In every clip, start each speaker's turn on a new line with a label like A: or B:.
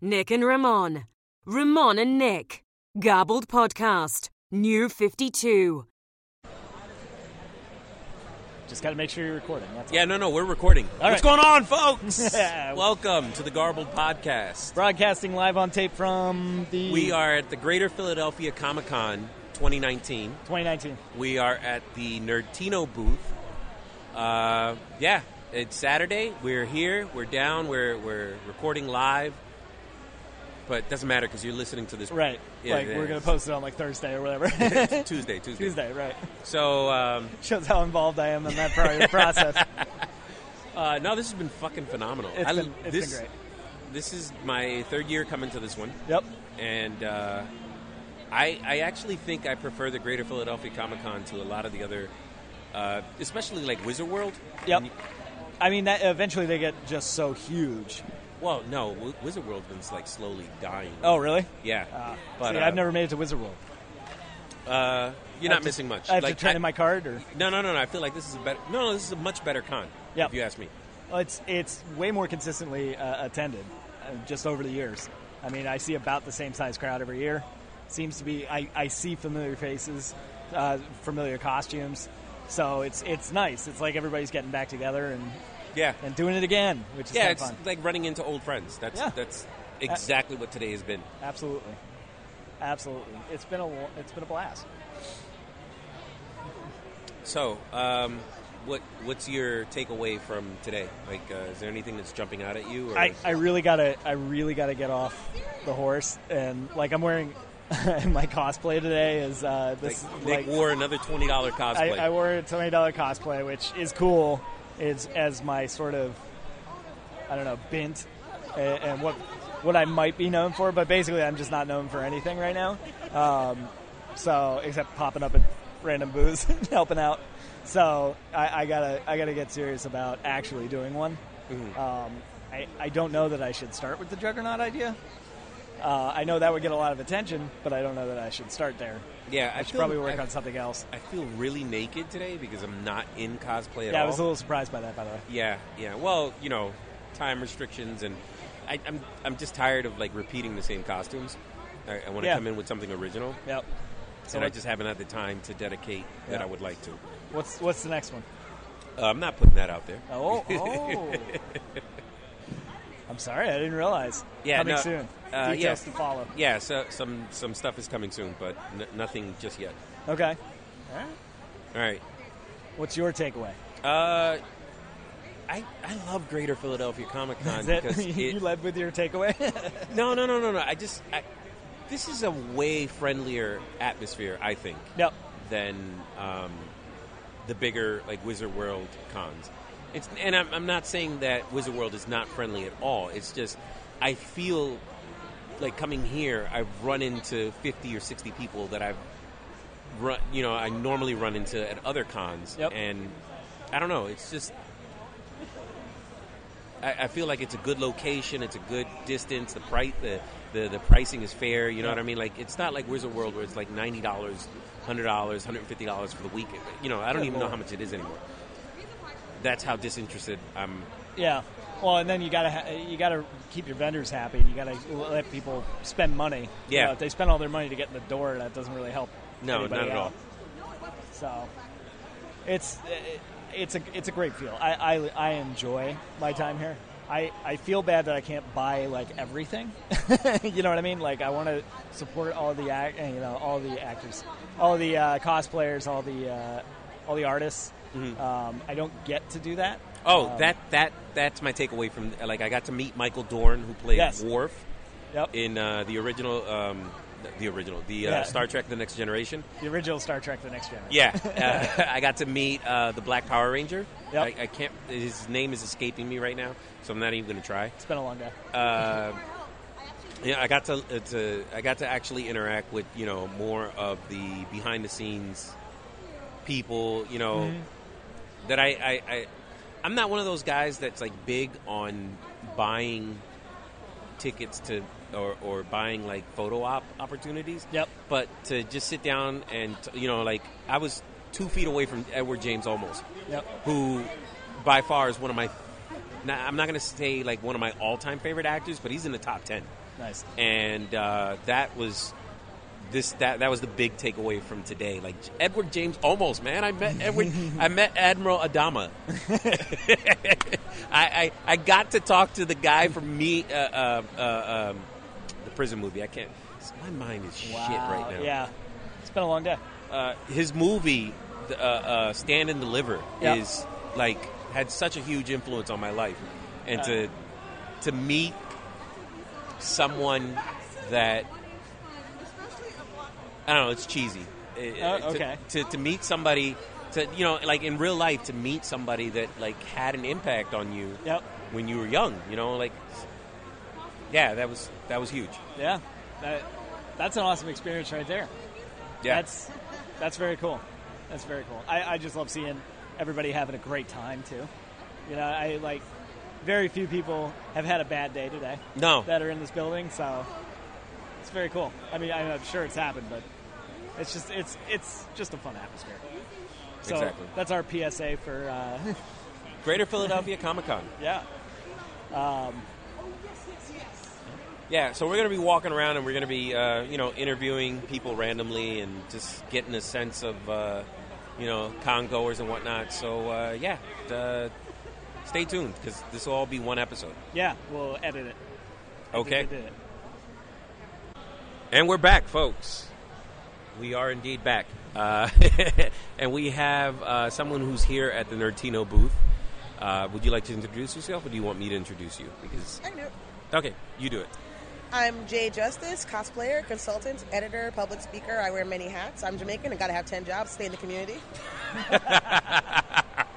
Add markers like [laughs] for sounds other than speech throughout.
A: Nick and Ramon. Ramon and Nick. Garbled Podcast. New 52.
B: Just got to make sure you're recording. That's
C: Yeah, no, no, we're recording.
B: All
C: What's
B: right.
C: going on, folks? [laughs] Welcome to the Garbled Podcast.
B: Broadcasting live on tape from the
C: We are at the Greater Philadelphia Comic Con 2019.
B: 2019.
C: We are at the Nerdtino booth. Uh, yeah, it's Saturday. We're here. We're down. We're we're recording live. But it doesn't matter because you're listening to this.
B: Right.
C: Yeah,
B: like
C: yeah,
B: we're gonna post it on like Thursday or whatever. [laughs]
C: Tuesday, Tuesday.
B: Tuesday, right?
C: So, um,
B: Shows how involved I am in that [laughs] process.
C: uh, no, this has been fucking phenomenal.
B: It's
C: I-
B: been it's
C: this,
B: been great.
C: This is my third year coming to this one.
B: Yep.
C: and uh, I, I actually think I prefer the Greater Philadelphia Comic Con to a lot of the other, uh, especially like Wizard World.
B: Yep.
C: You-
B: I mean, that eventually they get just so huge.
C: Well, no, w- Wizard World's been like slowly dying.
B: Oh, really?
C: yeah,
B: Uh,
C: but
B: see,
C: uh,
B: I've never made it to Wizard World.
C: Uh, you're
B: I
C: not
B: to-
C: missing much.
B: I have
C: like,
B: to turn in my card, or
C: no, no, no, no. I feel like this is a better. No, no, this is a much better con.
B: Yep.
C: If you ask me.
B: Well, it's it's way more consistently uh, attended, uh, just over the years. I mean, I see about the same size crowd every year. Seems to be. I, I see familiar faces, uh, familiar costumes. So it's it's nice. It's like everybody's getting back together and,
C: Yeah,
B: and doing it again, which is
C: yeah. It's
B: fun.
C: like running into old friends. That's
B: Yeah.
C: that's exactly what today has been.
B: Absolutely, absolutely. It's been a it's been a blast.
C: So, um, what what's your takeaway from today? Like, uh, is there anything that's jumping out at you? Or
B: I, I really gotta I really gotta get off the horse and like I'm wearing [laughs] my cosplay today is uh,
C: like,
B: this
C: Nick wore another twenty dollar
B: I,
C: cosplay.
B: I wore a twenty dollar cosplay, which is cool. It's as my sort of I don't know bint and, and what what I might be known for, but basically I'm just not known for anything right now. Um, so except popping up at random booths [laughs] and helping out. So I, I gotta I gotta get serious about actually doing one.
C: Mm-hmm.
B: Um, I, I don't know that I should start with the Juggernaut idea. Uh, I know that would get a lot of attention, but I don't know that I should start there.
C: Yeah,
B: I,
C: I
B: should
C: feel,
B: probably work
C: I,
B: on something else.
C: I feel really naked today because I'm not in cosplay at all.
B: Yeah, I was a little surprised by that, by the way.
C: Yeah, yeah. Well, you know, time restrictions, and I, I'm I'm just tired of like repeating the same costumes. I, I want to
B: Yeah.
C: come in with something original,
B: Yep.
C: and I just haven't had the time to dedicate that I would like to.
B: What's what's the next one?
C: Uh, I'm not putting that out there.
B: Oh, oh. [laughs] I'm sorry, I didn't realize.
C: Yeah,
B: coming
C: no,
B: soon.
C: uh,
B: Details
C: yeah.
B: to follow.
C: Yeah, so some some stuff is coming soon, but n- nothing just yet.
B: Okay.
C: All right.
B: What's your takeaway?
C: Uh, I I love Greater Philadelphia Comic Con
B: Is it
C: because [laughs]
B: you led with your takeaway? [laughs]
C: no no no no no. I just I, this is a way friendlier atmosphere, I think.
B: yep.
C: than um, the bigger like Wizard World cons. It's and I'm, I'm not saying that Wizard World is not friendly at all. It's just I feel like coming here, I've run into 50 or 60 people that I've run, you know, I normally run into at other cons,
B: Yep.
C: and I don't know. It's just. I, I feel like it's a good location. It's a good distance. The price, the, the, the pricing is fair. You know
B: Yeah.
C: what I mean? Like it's not like Wizard World where it's like ninety dollars, hundred dollars, hundred fifty dollars for the week. You know, I don't
B: Good
C: even know how much it is anymore. That's how disinterested I'm.
B: Yeah. Well, and then you gotta ha- you gotta keep your vendors happy. And you gotta let people spend money. You
C: Yeah.
B: know, if they spend all their money to get in the door, that doesn't really help.
C: No, not at
B: out. So, it's it's a it's a great feel. I, I, I enjoy my time here. I, I feel bad that I can't buy like everything. [laughs] you know what I mean? Like I want to support all the act, you know, all the actors, all the uh, cosplayers, all the uh, all the artists. Um, I don't get to do that.
C: Mm-hmm. Oh,
B: Um,
C: that that that's my takeaway from like I got to meet Michael Dorn who played
B: Yes.
C: Worf
B: Yep.
C: in uh, the original um, the original the uh,
B: Yeah.
C: Star Trek: The Next Generation.
B: the original Star Trek: The Next Generation.
C: Yeah, [laughs] uh, [laughs] I got to meet uh, the Black Power Ranger.
B: Yep.
C: I, I can't. His name is escaping me right now, so I'm not even going to try.
B: It's been a long day.
C: Uh, yeah, I got to, uh, to I got to actually interact with you know more of the behind the scenes people. You know
B: Mm-hmm.
C: That I, I, I I'm not one of those guys that's like big on buying tickets to or, or buying like photo op opportunities.
B: Yep.
C: But to just sit down and you know like I was two feet away from Edward James Olmos
B: Yep.
C: who by far is one of my Now, I'm not going to say like one of my all-time favorite actors, but he's in the top ten.
B: Nice.
C: and uh, that was this that that was the big takeaway from today. Like Edward James, Olmos man. I met Edward. I met Admiral Adama. [laughs] I, I I got to talk to the guy from me uh, uh, uh, um, the prison movie. I can't. My mind is shit right now.
B: Yeah. It's been a long day.
C: Uh, his movie, uh, uh, Stand and Deliver,
B: Yep.
C: is like had such a huge influence on my life, and to to meet someone that I don't know, it's cheesy. Uh,
B: Oh,
C: to-
B: okay.
C: To, to meet somebody, to you know, like in real life, to meet somebody that like had an impact on you
B: Yep.
C: when you were young, you know, like yeah, that was that was huge.
B: Yeah. That, that's an awesome experience right there.
C: Yeah,
B: That's that's very cool. That's very cool. I, I just love seeing everybody having a great time too. You know, I like very few people have had a bad day today
C: no,
B: that are in this building, so it's very cool. I mean, I'm sure it's happened, but it's just it's it's just a fun atmosphere. So
C: Exactly.
B: that's our PSA for uh, [laughs]
C: Greater Philadelphia Comic Con.
B: yeah.
C: Um, yeah, so we're going to be walking around and we're going to be, uh, you know, interviewing people randomly and just getting a sense of, uh, you know, con goers and whatnot. So uh, yeah, uh, stay tuned because this will all be one episode.
B: Yeah, we'll edit it. I
C: Okay.
B: did it.
C: And we're back, folks. We are indeed back, uh, [laughs] and we have uh, someone who's here at the Nerdtino booth. Uh, would you like to introduce yourself, or do you want me to introduce you? Because
D: I know.
C: okay, you do it.
D: I'm Jay Justice, cosplayer, consultant, editor, public speaker. I wear many hats. I'm Jamaican and got to have 10 jobs, stay in the community. [laughs]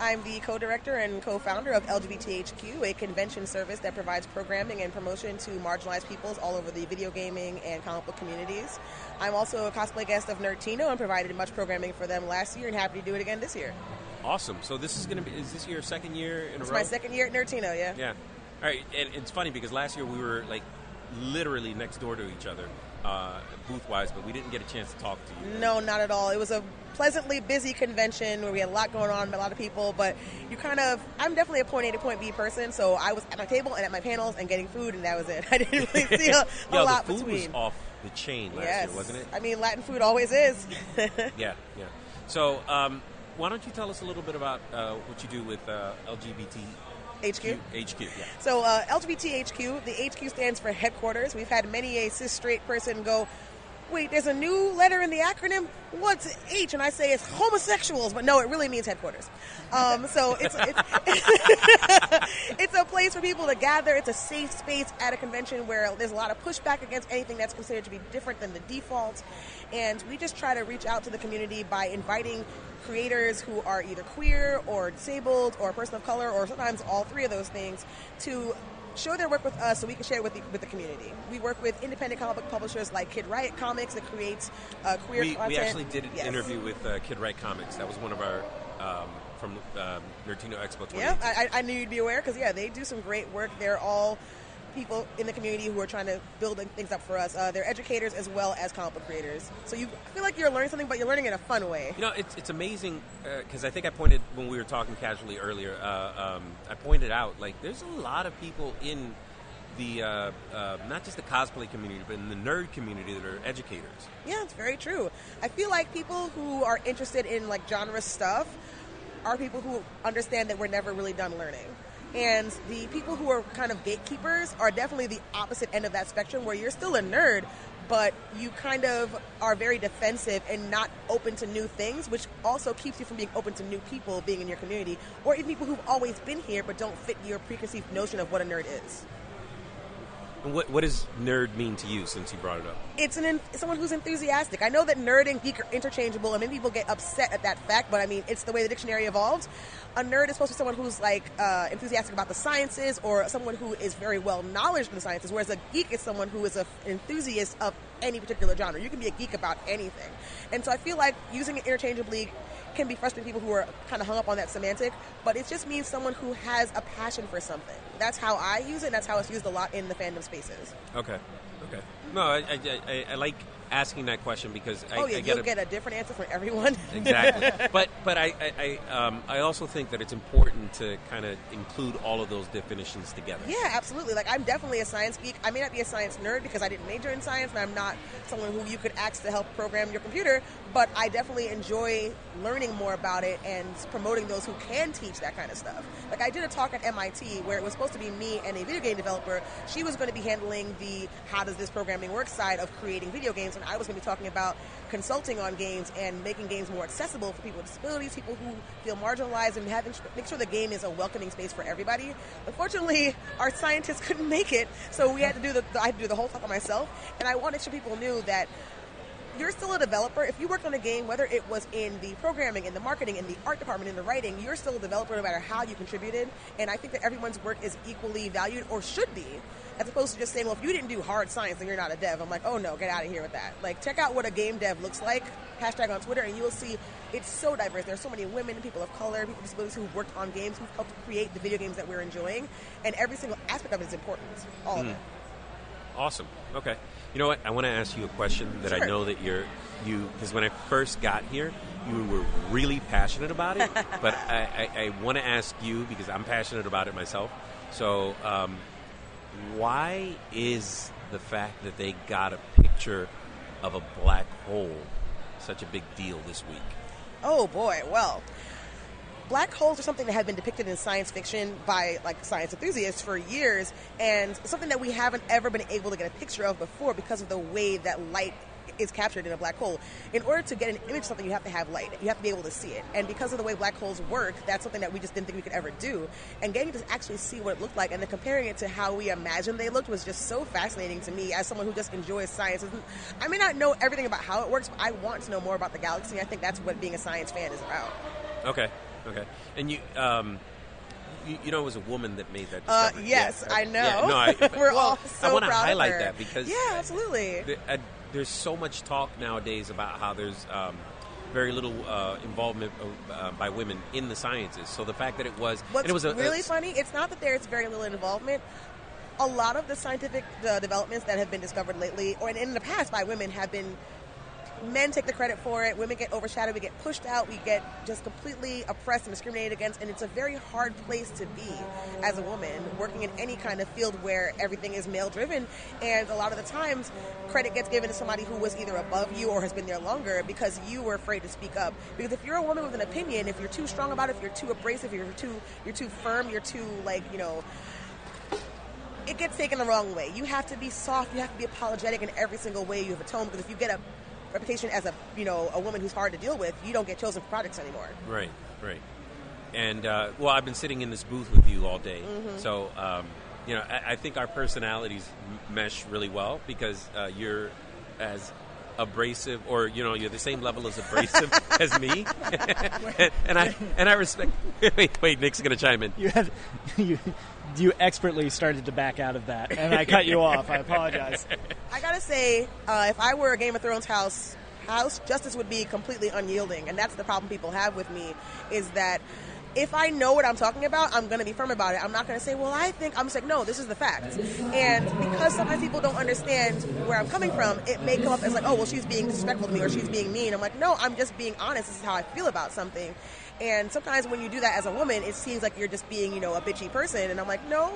D: I'm the co director and co founder of LGBTHQ, a convention service that provides programming and promotion to marginalized peoples all over the video gaming and comic book communities. I'm also a cosplay guest of Nerdtino and provided much programming for them last year and happy to do it again this year.
C: Awesome. So this is going to be. Is this your second year in
D: It's
C: a row?
D: It's my second year at Nerdtino, yeah.
C: Yeah. All right, and it's funny because last year we were like literally next door to each other, uh, booth wise, but we didn't get a chance to talk to you.
D: No, not at all. It was a pleasantly busy convention where we had a lot going on, a lot of people, but you kind of, I'm definitely a point A to point B person, so I was at my table and at my panels and getting food, and that was it. [laughs] I didn't really [laughs] see a, a
C: Yo,
D: lot
C: the food
D: between.
C: was off the chain last
D: yes.
C: year, wasn't it?
D: I mean, Latin food always is. [laughs]
C: Yeah, yeah. So, um, why don't you tell us a little bit about uh, what you do with uh, LGBT
D: HQ.
C: HQ? Yeah.
D: So uh, LGBTHQ, the HQ stands for headquarters. We've had many a cis straight person go, wait, there's a new letter in the acronym. What's H? And I say it's homosexuals, but no, it really means headquarters. Um, so it's it's, [laughs] it's a place for people to gather. It's a safe space at a convention where there's a lot of pushback against anything that's considered to be different than the default. And we just try to reach out to the community by inviting creators who are either queer or disabled or a person of color or sometimes all three of those things to show their work with us so we can share it with the, with the community. We work with independent comic book publishers like Kid Riot Comics that creates uh, queer
C: We,
D: content.
C: we actually did an
D: Yes.
C: interview with uh, Kid Riot Comics. That was one of our um, from um, Nerdtino Expo
D: Yeah, I- I knew you'd be aware because yeah, they do some great work. They're all people in the community who are trying to build things up for us. Uh, they're educators as well as comic book creators. So you feel like you're learning something, but you're learning in a fun way.
C: You know, it's, it's amazing because I think I pointed when we were talking casually earlier. Uh, um, I pointed out like there's a lot of people in the uh, uh, not just the cosplay community, but in the nerd community that are educators.
D: Yeah, it's very true. I feel like people who are interested in like genre stuff are people who understand that we're never really done learning. And the people who are kind of gatekeepers are definitely the opposite end of that spectrum where you're still a nerd, but you kind of are very defensive and not open to new things, which also keeps you from being open to new people being in your community, or even people who've always been here but don't fit your preconceived notion of what a nerd is.
C: What what does nerd mean to you since you brought it up?
D: it's an someone who's enthusiastic. I know that nerd and geek are interchangeable, and many people get upset at that fact. But I mean, it's the way the dictionary evolved. A nerd is supposed to be someone who's like uh, enthusiastic about the sciences, or someone who is very well knowledge in the sciences. Whereas a geek is someone who is an enthusiast of any particular genre. You can be a geek about anything, and so I feel like using it interchangeably can be frustrating people who are kind of hung up on that semantic. But it just means someone who has a passion for something. That's how I use it. and That's how it's used a lot in the fandom spaces.
C: Okay. Okay. No, I, I, I, I like asking that question because I,
D: oh yeah,
C: I get
D: you'll
C: a,
D: get a different answer from everyone. [laughs]
C: exactly. but but I I, I, um, I also think that it's important to kind of include all of those definitions together.
D: Yeah, absolutely. Like I'm definitely a science geek. I may not be a science nerd because I didn't major in science, and I'm not someone who you could ask to help program your computer. But I definitely enjoy learning more about it and promoting those who can teach that kind of stuff. Like I did a talk at MIT where it was supposed to be me and a video game developer. She was going to be handling the how does this programming work side of creating video games, I was going to be talking about consulting on games and making games more accessible for people with disabilities, people who feel marginalized, and having make sure the game is a welcoming space for everybody. Unfortunately, our scientists [laughs] couldn't make it, so we had to do the I had to do the whole talk on myself, and I wanted sure people knew that you're still a developer. If you worked on a game, whether it was in the programming, in the marketing, in the art department, in the writing, you're still a developer no matter how you contributed. And I think that everyone's work is equally valued or should be, as opposed to just saying, well, if you didn't do hard science, then you're not a dev. I'm like, oh no, get out of here with that. Like, check out what a game dev looks like, hashtag on Twitter, and you will see it's so diverse. There's so many women, people of color, people with disabilities who've worked on games, who've helped create the video games that we're enjoying. And every single aspect of it is important. All of it.
C: Awesome. Okay. You know what? I want to ask you a question that I know that you're you because when I first got here, you were really passionate about it. [laughs] but I, I, I want to ask you because I'm passionate about it myself. So, um, why is the fact that they got a picture of a black hole such a big deal this week?
D: Oh boy, well, black holes are something that have been depicted in science fiction by like science enthusiasts for years, and something that we haven't ever been able to get a picture of before because of the way that light is captured in a black hole. In order to get an image of something, you have to have light. You have to be able to see it. And because of the way black holes work, that's something that we just didn't think we could ever do. And getting to actually see what it looked like and then comparing it to how we imagined they looked was just so fascinating to me as someone who just enjoys science. I may not know everything about how it works, but I want to know more about the galaxy. I think that's what being a science fan is about.
C: Okay. Okay. And you. Um, you, you know, it was a woman that made that.
D: Uh, yes,
C: Yeah,
D: I know.
C: yeah, no, I, [laughs]
D: We're
C: well,
D: all so
C: I want to
D: proud of
C: highlight that because
D: yeah, absolutely.
C: the- uh, there's so much talk nowadays about how there's um, very little uh, involvement uh, by women in the sciences. So the fact that it was,
D: What's
C: it was a,
D: really
C: a-
D: funny, it's not that there's very little involvement. A lot of the scientific uh, developments that have been discovered lately, or in, in the past by women, have been men take the credit for it. Women get overshadowed. We get pushed out. We get just completely oppressed and discriminated against. And it's a very hard place to be as a woman working in any kind of field where everything is male driven. And a lot of the times, credit gets given to somebody who was either above you or has been there longer because you were afraid to speak up. Because if you're a woman with an opinion, if you're too strong about it, if you're too abrasive, you're too you're too firm, you're too like you know it gets taken the wrong way. You have to be soft. You have to be apologetic in every single way you have atoned. Because if you get a reputation as a you know a woman who's hard to deal with, you don't get chosen for projects anymore.
C: right, right. And uh, well, I've been sitting in this booth with you all day,
D: Mm-hmm.
C: so um, you know, I, I think our personalities m- mesh really well because uh, you're as abrasive, or you know, you're the same level as abrasive [laughs] as me, and, [laughs] and I and I respect. [laughs] wait, wait, Nick's gonna chime in.
B: You had you you expertly started to back out of that, and I cut you [laughs] off. I apologize.
D: I gotta say, uh, if I were a Game of Thrones house, house justice would be completely unyielding, and that's the problem people have with me is that. If I know what I'm talking about, I'm going to be firm about it. I'm not going to say, well, I think, I'm just like, no, this is the fact. And because sometimes people don't understand where I'm coming from, it may come up as like, oh, well, she's being disrespectful to me or she's being mean. I'm like, no, I'm just being honest. This is how I feel about something. And sometimes when you do that as a woman, it seems like you're just being, you know, a bitchy person. And I'm like, no,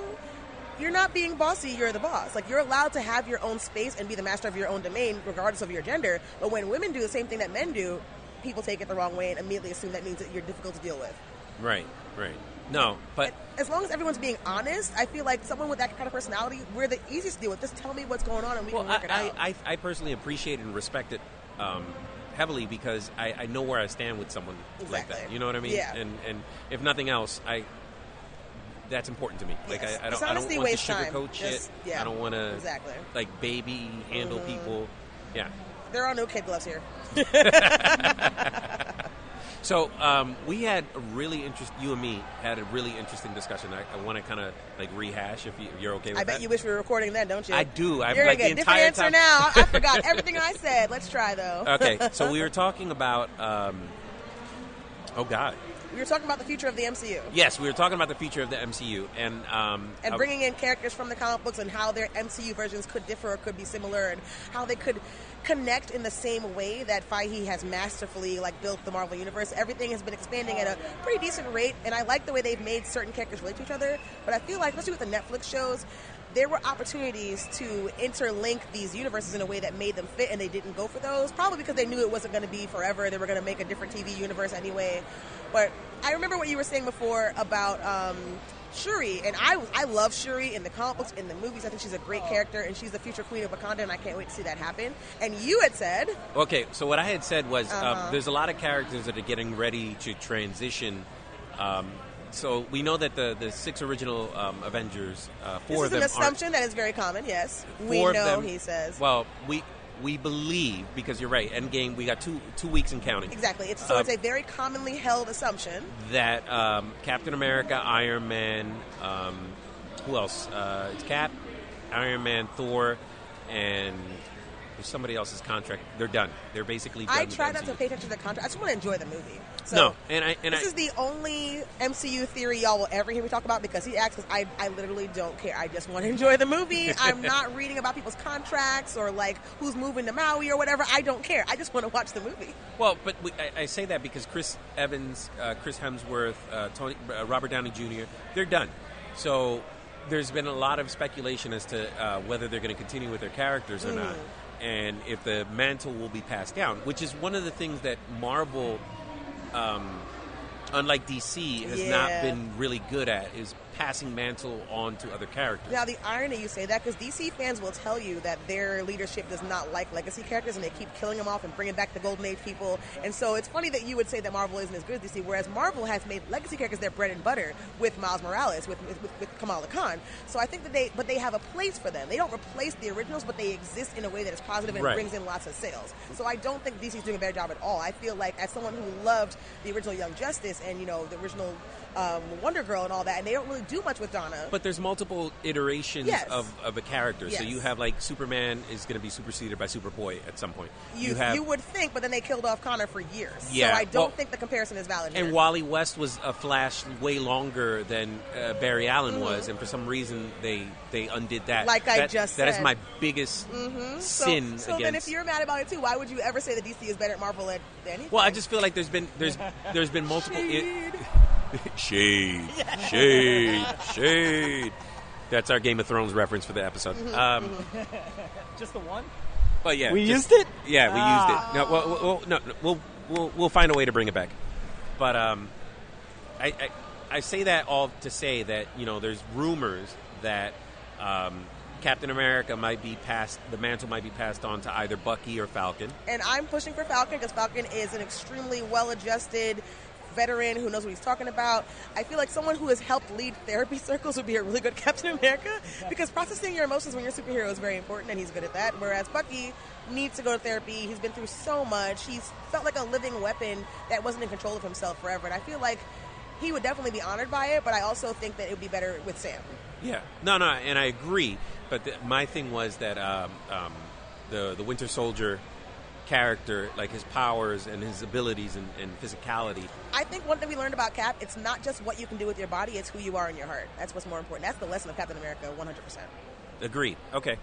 D: you're not being bossy, you're the boss. Like you're allowed to have your own space and be the master of your own domain regardless of your gender. But when women do the same thing that men do, people take it the wrong way and immediately assume that means that you're difficult to deal with.
C: Right, right. No, but
D: As long as everyone's being honest, I feel like someone with that kind of personality, we're the easiest to deal with. Just tell me what's going on and we
C: well,
D: can work it out.
C: I, I, I personally appreciate and respect it um, heavily because I, I know where I stand with someone like that. You know what I mean?
D: Yeah.
C: And and if nothing else, I that's important to me. Like
D: Yes.
C: I, I don't, I don't want to
D: wastes time.
C: sugarcoat shit.
D: Just- yeah.
C: I don't want to
D: Exactly.
C: like baby handle mm-hmm. people. Yeah.
D: there are no kid gloves here. [laughs] [laughs]
C: So um, we had a really interest. You and me had a really interesting discussion. I, I want to kind of like rehash if, you, you're okay with that.
D: I
C: that.
D: bet you wish we were recording then, don't you?
C: I do. I
D: You're
C: like the
D: different
C: entire
D: answer
C: time.
D: now. I forgot [laughs] everything I said. Let's try though.
C: okay, so we were [laughs] talking about. Um, oh God,
D: We were talking about the future of the MCU.
C: Yes, we were talking about the future of the MCU, and um,
D: and bringing in characters from the comic books and how their MCU versions could differ or could be similar, and how they could connect in the same way that Feige has masterfully like built the Marvel universe. Everything has been expanding at a pretty decent rate, and I like the way they've made certain characters relate to each other. But I feel like, especially with the Netflix shows. There were opportunities to interlink these universes in a way that made them fit, and they didn't go for those. Probably because they knew it wasn't going to be forever. They were going to make a different TV universe anyway. But I remember what you were saying before about um, Shuri, and I I love Shuri in the comic books, in the movies. I think she's a great character, and she's the future queen of Wakanda, and I can't wait to see that happen. And you had said,
C: Okay, so what I had said was
D: Uh-huh.
C: uh, there's a lot of characters that are getting ready to transition. Um, so we know that the, the six original um, Avengers, uh,
D: this is
C: of
D: an assumption that is very common. Yes, we know.
C: them-
D: he says
C: Well, we we believe because you're right. Endgame, we got two two weeks in counting.
D: exactly. It's so
C: Uh,
D: it's a very commonly held assumption.
C: That um, Captain America, Iron Man, um, who else? Uh, it's Cap, Iron Man, Thor, and there's somebody else's contract. They're done. They're basically done.
D: I try not to pay attention to the contract. I just want to enjoy the movie. So
C: No, and I and
D: this
C: I,
D: is the only MCU theory y'all will ever hear me talk about because he acts. Because I, I literally don't care. I just want to [laughs] enjoy the movie. I'm [laughs] not reading about people's contracts or like who's moving to Maui or whatever. I don't care. I just want to watch the movie.
C: Well, but we, I, I say that because Chris Evans, uh, Chris Hemsworth, uh, Tony, uh, Robert Downey Jr. They're done. So there's been a lot of speculation as to uh, whether they're going to continue with their characters or
D: Mm.
C: not, and if the mantle will be passed down. Which is one of the things that Marvel, um, unlike DC, has not been really good at is passing mantle on to other characters.
D: Now the irony you say that because DC fans will tell you that their leadership does not like legacy characters and they keep killing them off and bringing back the Golden Age people. And so it's funny that you would say that Marvel isn't as good as DC, whereas Marvel has made legacy characters their bread and butter with Miles Morales, with with, with, Kamala Khan. So I think that they, but they have a place for them. They don't replace the originals, but they exist in a way that is positive and
C: Right.
D: brings in lots of sales. So I don't think DC's doing a better job at all. I feel like as someone who loved the original Young Justice and you know the original um, Wonder Girl and all that, and they don't really do much with Donna.
C: But there's multiple iterations
D: Yes.
C: of, of a character. So you have like Superman is going to be superseded by Superboy at some point.
D: You,
C: have
D: you would think, but then they killed off Connor for years.
C: Yeah,
D: So I don't
C: well-
D: think the comparison is valid.
C: And. Wally West was a Flash way longer than uh, Barry Allen was, and for some reason they they undid that.
D: Mm-hmm. Like I just
C: that is
D: said.
C: my biggest
D: so,
C: sin
D: so
C: against.
D: then, if you're mad about it too, why would you ever say that DC is better at Marvel at anything?
C: well, I just feel like there's been there's [laughs] there's been multiple. [laughs]
D: shade,
C: shade, shade. That's our Game of Thrones reference for the episode.
D: Mm-hmm,
C: Um, [laughs]
B: Just the one?
C: but yeah,
B: We
C: just-
B: used it?
C: Yeah, we
B: Ah.
C: used it. No, well, well, well, no, no, we'll we'll we'll find a way to bring it back. But um, I, I I say that all to say that you know there's rumors that um, Captain America might be passed, the mantle might be passed on to either Bucky or Falcon.
D: and I'm pushing for Falcon because Falcon is an extremely well-adjusted veteran who knows what he's talking about. I feel like someone who has helped lead therapy [laughs] circles would be a really good Captain America because processing your emotions when you're a superhero is very important, and he's good at that. Whereas Bucky needs to go to therapy. He's been through so much. He's felt like a living weapon that wasn't in control of himself forever, and I feel like he would definitely be honored by it. But I also think that it would be better with Sam.
C: Yeah, no, no, and I agree. But the, my thing was that um, um, the the Winter Soldier character, like his powers and his abilities and, and physicality,
D: I think one thing we learned about Cap, it's not just what you can do with your body, it's who you are in your heart. That's what's more important. That's the lesson of Captain America, 100%.
C: Agreed. Okay.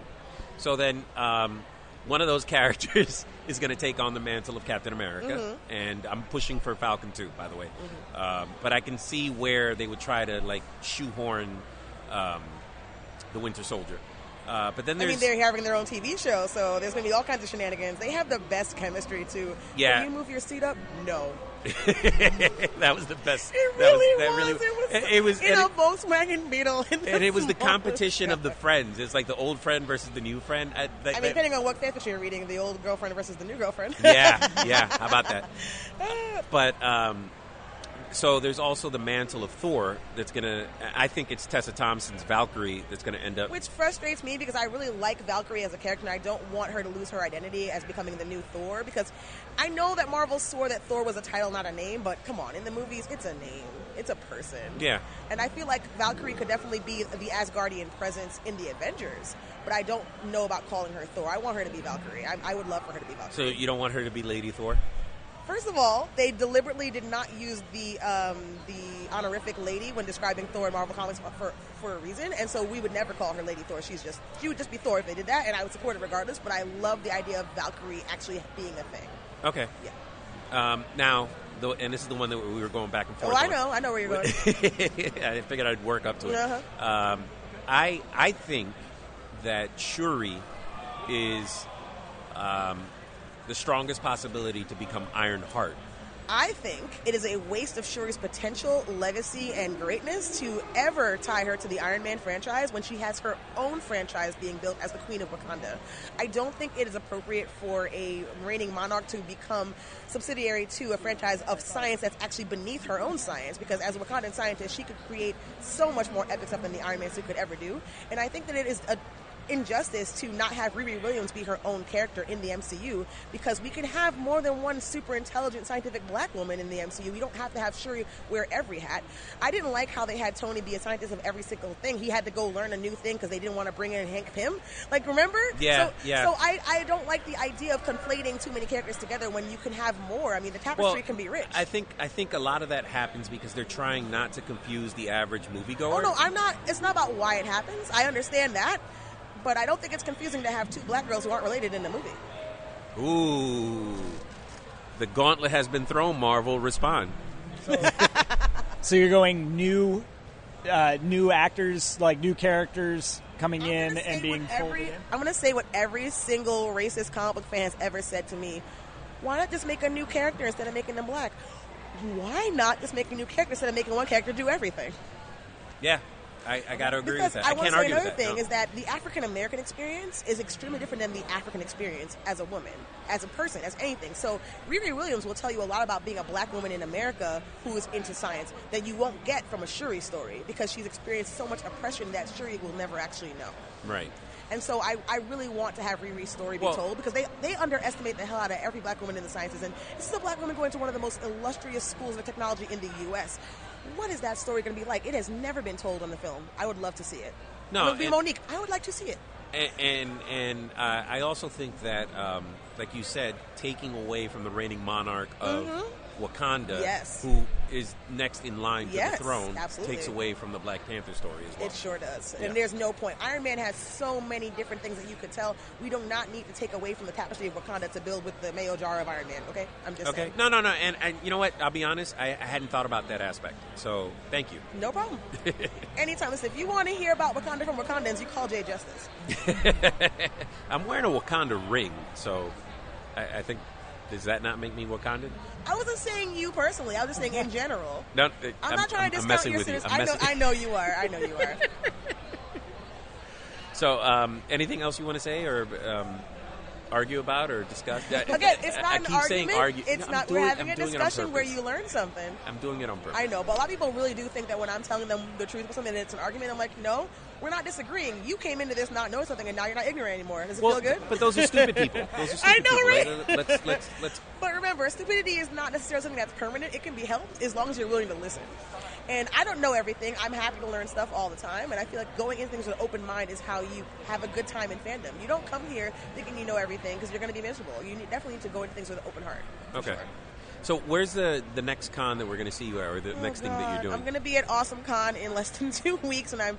C: So then, um, one of those [laughs] characters is going to take on the mantle of Captain America, and I'm pushing for Falcon too, by the way. Um, but I can see where they would try to like shoehorn um, the Winter Soldier. Uh, but then
D: I mean, they're having their own TV show, so there's going to be all kinds of shenanigans. They have the best chemistry, too.
C: Yeah.
D: Can you move your seat up? No. [laughs]
C: that was the best.
D: It
C: that
D: really
C: that
D: was.
C: really-
D: It was,
C: it, was
D: in a
C: it-
D: Volkswagen Beetle. in
C: and it was the [laughs] competition of the friends. It's like the old friend versus the new friend. I, that-
D: I mean, depending on what fanfiction you're reading, the old girlfriend versus the new girlfriend.
C: yeah, yeah. How about that? [laughs] But um, so there's also the mantle of Thor that's gonna. I think it's Tessa Thompson's Valkyrie that's gonna end up.
D: Which frustrates me because I really like Valkyrie as a character, and I don't want her to lose her identity as becoming the new Thor. Because I know that Marvel swore that Thor was a title, not a name, but come on, in the movies, it's a name, it's a person.
C: Yeah.
D: And I feel like Valkyrie could definitely be the Asgardian presence in the Avengers, but I don't know about calling her Thor. I want her to be Valkyrie. I, I would love for her to be Valkyrie.
C: So you don't want her to be Lady Thor?
D: First of all, they deliberately did not use the um, the honorific lady when describing Thor in Marvel Comics for for a reason, and so we would never call her Lady Thor. She's just she would just be Thor if they did that, and I would support it regardless. But I love the idea of Valkyrie actually being a thing.
C: Okay.
D: Yeah.
C: Um, now, the, and this is the one that we were going back and forth.
D: Oh, I
C: on.
D: know, I know where you're going. [laughs]
C: I figured I'd work up to it.
D: Uh-huh.
C: Um, I I think that Shuri is um, the strongest possibility to become Iron Heart.
D: I think it is a waste of Shuri's potential, legacy, and greatness to ever tie her to the Iron Man franchise when she has her own franchise being built as the Queen of Wakanda. I don't think it is appropriate for a reigning monarch to become subsidiary to a franchise of science that's actually beneath her own science because as a Wakandan scientist, she could create so much more epic stuff than the Iron Man suit could ever do. And I think that it is a injustice to not have Riri Williams be her own character in the MCU because we can have more than one super intelligent scientific black woman in the MCU. We don't have to have Shuri wear every hat. I didn't like how they had Tony be a scientist of every single thing. He had to go learn a new thing because they didn't want to bring in Hank Pym. Like, remember?
C: Yeah,
D: so,
C: yeah.
D: So I, I don't like the idea of conflating too many characters together when you can have more. I mean, the tapestry can be rich.
C: I think I think a lot of that happens because they're trying not to confuse the average moviegoer.
D: Oh no, I'm not. It's not about why it happens. I understand that, but I don't think it's confusing to have two black girls who aren't related in the movie.
C: Ooh, the gauntlet has been thrown. Marvel, respond. [laughs]
B: So you're going new, uh, new actors, like new characters coming
D: I'm
B: in and being
D: every,
B: in.
D: I'm going to say what every single racist comic book fan has ever said to me. Why not just make a new character instead of making them black? Why not just make a new character instead of making one character do everything?
C: Yeah, I, I got to agree
D: because
C: with that.
D: I,
C: I,
D: want
C: can't
D: to say
C: argue
D: another
C: with that.
D: thing
C: no.
D: is that the African American experience is extremely different than the African experience as a woman, as a person, as anything. So Riri Williams will tell you a lot about being a black woman in America who is into science that you won't get from a Shuri story because she's experienced so much oppression that Shuri will never actually know.
C: right.
D: And so I, I really want to have Riri's story be
C: Well-
D: told because they, they underestimate the hell out of every black woman in the sciences. And this is a black woman going to one of the most illustrious schools of technology in the U.S. What is that story going to be like? It has never been told on the film. I would love to see it.
C: No,
D: it would be
C: and-
D: Monique. I would like to see it.
C: And and, and uh, I also think that, um, like you said, taking away from the reigning monarch of Wakanda.
D: Yes.
C: who is next in line to the throne,
D: absolutely.
C: takes away from the Black Panther story as well.
D: It sure does.
C: Yeah.
D: And there's no point. Iron Man has so many different things that you could tell. We do not need to take away from the tapestry of Wakanda to build with the mayo jar of Iron Man, okay? I'm just
C: Okay.
D: saying.
C: No, no, no. And, and you know what? I'll be honest. I, I hadn't thought about that aspect. So thank you.
D: No problem. [laughs] Anytime. Listen, if you want to hear about Wakanda from Wakandans, you call Jay Justice. [laughs]
C: I'm wearing a Wakanda ring, so I, I think does that not make me Wakandan?
D: I wasn't saying you personally. I was just saying in general.
C: No,
D: I'm, not trying to
C: I'm
D: discount
C: messing
D: your
C: with you. I'm
D: I know, I know you are. I know you are. [laughs]
C: So, um, anything else you want to say or um, argue about or discuss?
D: Again, it's
C: I-
D: not
C: I
D: an
C: keep
D: argument.
C: saying argue.
D: It's
C: No,
D: not.
C: doing-
D: we're having
C: I'm
D: a
C: it
D: discussion where you learn something.
C: I'm doing it on purpose.
D: I know, but a lot of people really do think that when I'm telling them the truth about something, it's an argument. I'm like, no, we're not disagreeing. You came into this not knowing something, and now you're not ignorant anymore. Does it
C: Well,
D: feel good?
C: but those are stupid people. [laughs] Those are stupid
D: I know,
C: people.
D: right?
C: Let- Let's let's let's. [laughs]
D: But remember, stupidity is not necessarily something that's permanent. It can be helped as long as you're willing to listen. And I don't know everything. I'm happy to learn stuff all the time. And I feel like going into things with an open mind is how you have a good time in fandom. You don't come here thinking you know everything because you're going to be miserable. You need, definitely need to go into things with an open heart.
C: Okay.
D: sure.
C: So, where's the the next con that we're going to see you at, or the
D: Oh,
C: next thing that you're doing?
D: I'm going to be at Awesome Con in less than [laughs] two weeks, and I'm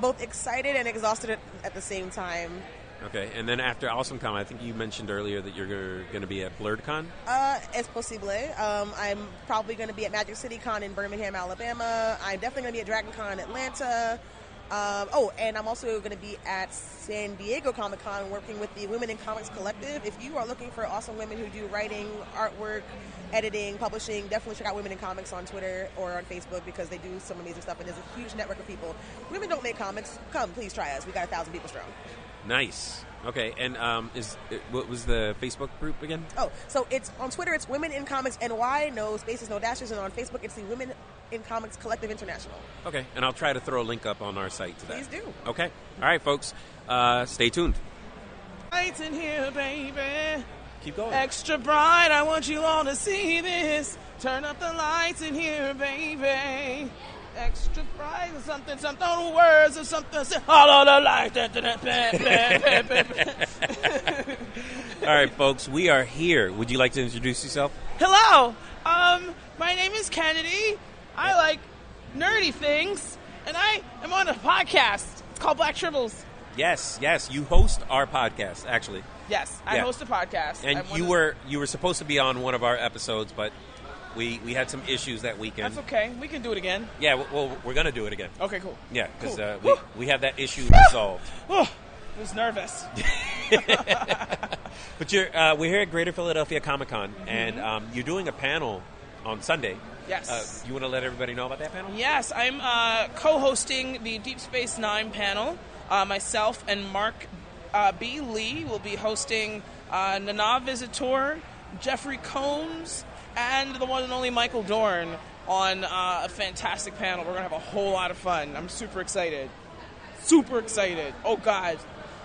D: both excited and exhausted at, at the same time.
C: Okay, and then after AwesomeCon, I think you mentioned earlier that you're going to be at BlerdCon.
D: Uh, es posible. Um, I'm probably going to be at Magic City Con in Birmingham, Alabama. I'm definitely going to be at Dragon Con in Atlanta. Um, oh, and I'm also going to be at San Diego Comic Con working with the Women in Comics Collective. If you are looking for awesome women who do writing, artwork, editing, publishing, definitely check out Women in Comics on Twitter or on Facebook because they do some amazing stuff and there's a huge network of people. Women don't make comics. Come, please try us. We got a thousand people strong.
C: Nice. Okay, and um, is what was the Facebook group again?
D: Oh, so it's on Twitter. It's Women in Comics NY, no spaces, no dashes, and on Facebook it's the Women in Comics Collective International.
C: Okay, and I'll try to throw a link up on our site to that.
D: Please do.
C: Okay. All right, folks. Uh, stay tuned.
E: Lights in here, baby.
C: Keep going.
E: Extra bright, I want you all to see this. Turn up the lights in here, baby. Extra bright, something, something, words or something. All of the lights. [laughs]
C: All right, folks, we are here. Would you like to introduce yourself?
E: Hello. Um, my name is Kennedy. I like nerdy things, and I am on a podcast. It's called Black Tribbles.
C: Yes, yes. You host our podcast, actually,
E: Yes, I
C: Yeah.
E: host a podcast.
C: and
E: I'm
C: you were you were supposed to be on one of our episodes, but we we had some issues that weekend.
E: That's okay. We can do it again.
C: Yeah, w- well, we're gonna do it again.
E: Okay, cool.
C: Yeah, because
E: Cool.
C: uh, we
E: Whew.
C: we have that issue resolved.
E: I was nervous. [laughs] [laughs]
C: But you're uh, we're here at Greater Philadelphia Comic Con,
E: Mm-hmm.
C: and um, you're doing a panel on Sunday.
E: Yes.
C: Uh, you want to let everybody know about that panel?
E: Yes, I'm uh, co-hosting the Deep Space Nine panel. Uh, myself and Mark uh, B. Lee will be hosting uh, Nana Visitor, Jeffrey Combs, and the one and only Michael Dorn on uh, a fantastic panel. We're gonna have a whole lot of fun. I'm super excited. Super excited. Oh God,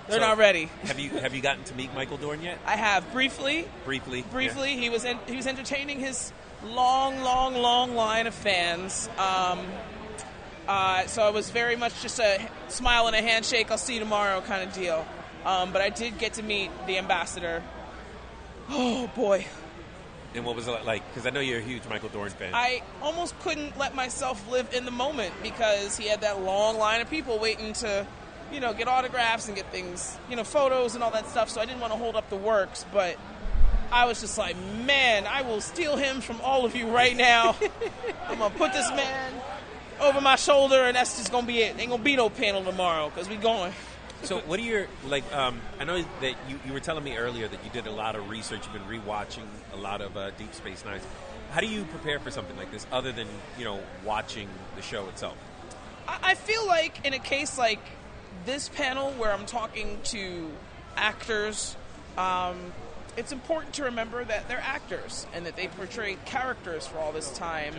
E: they're
C: So-
E: not ready.
C: Have you have you gotten to meet Michael Dorn yet?
E: I have briefly.
C: Briefly.
E: Briefly, he was en- he was entertaining his long, long, long line of fans. Um, uh, so it was very much just a smile and a handshake. I'll see you tomorrow kind of deal. Um, but I did get to meet the ambassador. Oh boy,
C: Yeah. And what was it like? Because I know you're a huge Michael Dorn fan.
E: I almost couldn't let myself live in the moment because he had that long line of people waiting to, you know, get autographs and get things, you know, photos and all that stuff. So I didn't want to hold up the works, but I was just like, man, I will steal him from all of you right now. [laughs] I'm gonna put this man over my shoulder, and that's just gonna be it. Ain't gonna be no panel tomorrow because we going.
C: So, what are your like? Um, I know that you, you were telling me earlier that you did a lot of research. You've been rewatching a lot of uh, Deep Space Nine. How do you prepare for something like this, other than you know watching the show itself?
E: I I feel like in a case like this panel where I'm talking to actors, um, it's important to remember that they're actors and that they portrayed characters for all this time,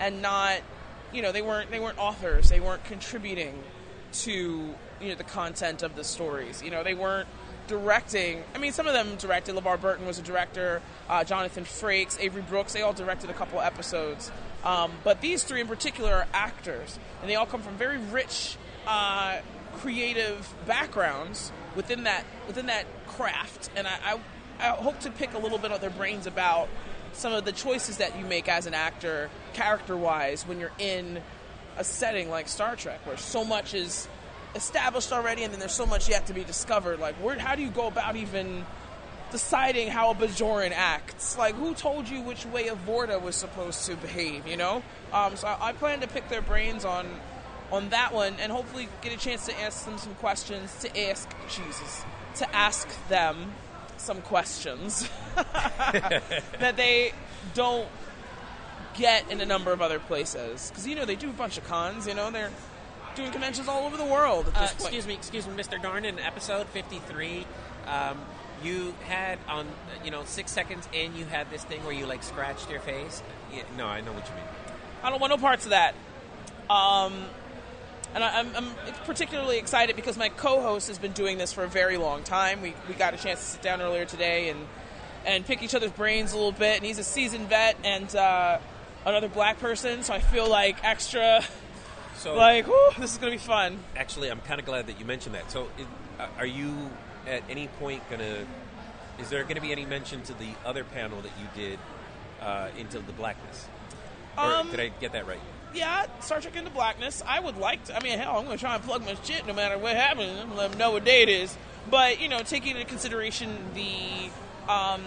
E: and not, you know, they weren't they weren't authors. They weren't contributing to you know the content of the stories. You know, they weren't directing. I mean, some of them directed. LeVar Burton was a director. Uh, Jonathan Frakes, Avery Brooks, they all directed a couple episodes. Um, but these three in particular are actors, and they all come from very rich, uh, creative backgrounds within that within that craft. And I, I, I hope to pick a little bit of their brains about some of the choices that you make as an actor, character-wise, when you're in a setting like Star Trek, where so much is established already, and then there's so much yet to be discovered. Like, where, how do you go about even deciding how a Bajoran acts? Like, who told you which way a Vorta was supposed to behave? You know. Um, so I, I plan to pick their brains on on that one, and hopefully get a chance to ask them some questions. To ask Jesus, to ask them some questions [laughs] that they don't get in a number of other places. Because you know they do a bunch of cons. You know they're doing conventions all over the world at
C: Uh,
E: this point.
C: excuse me, excuse me, Mr. Dorn. In episode fifty-three, um, you had on you know six seconds in, you had this thing where you like scratched your face. Yeah, no, I know what you mean.
E: I don't want no parts of that. Um, and I, I'm, I'm particularly excited because my co-host has been doing this for a very long time. We, we got a chance to sit down earlier today and and pick each other's brains a little bit. And he's a seasoned vet and uh, another black person, so I feel like extra
C: So,
E: like whew, this is gonna be fun.
C: actually, I'm kind of glad that you mentioned that. So, is, uh, are you at any point gonna? Is there going to be any mention to the other panel that you did uh, into the blackness? Or
E: Um,
C: did I get that right?
E: Yeah, Star Trek Into Blackness. I would like to. I mean, hell, I'm going to try and plug my shit no matter what happens. I'm let them know what day it is. But you know, taking into consideration the um,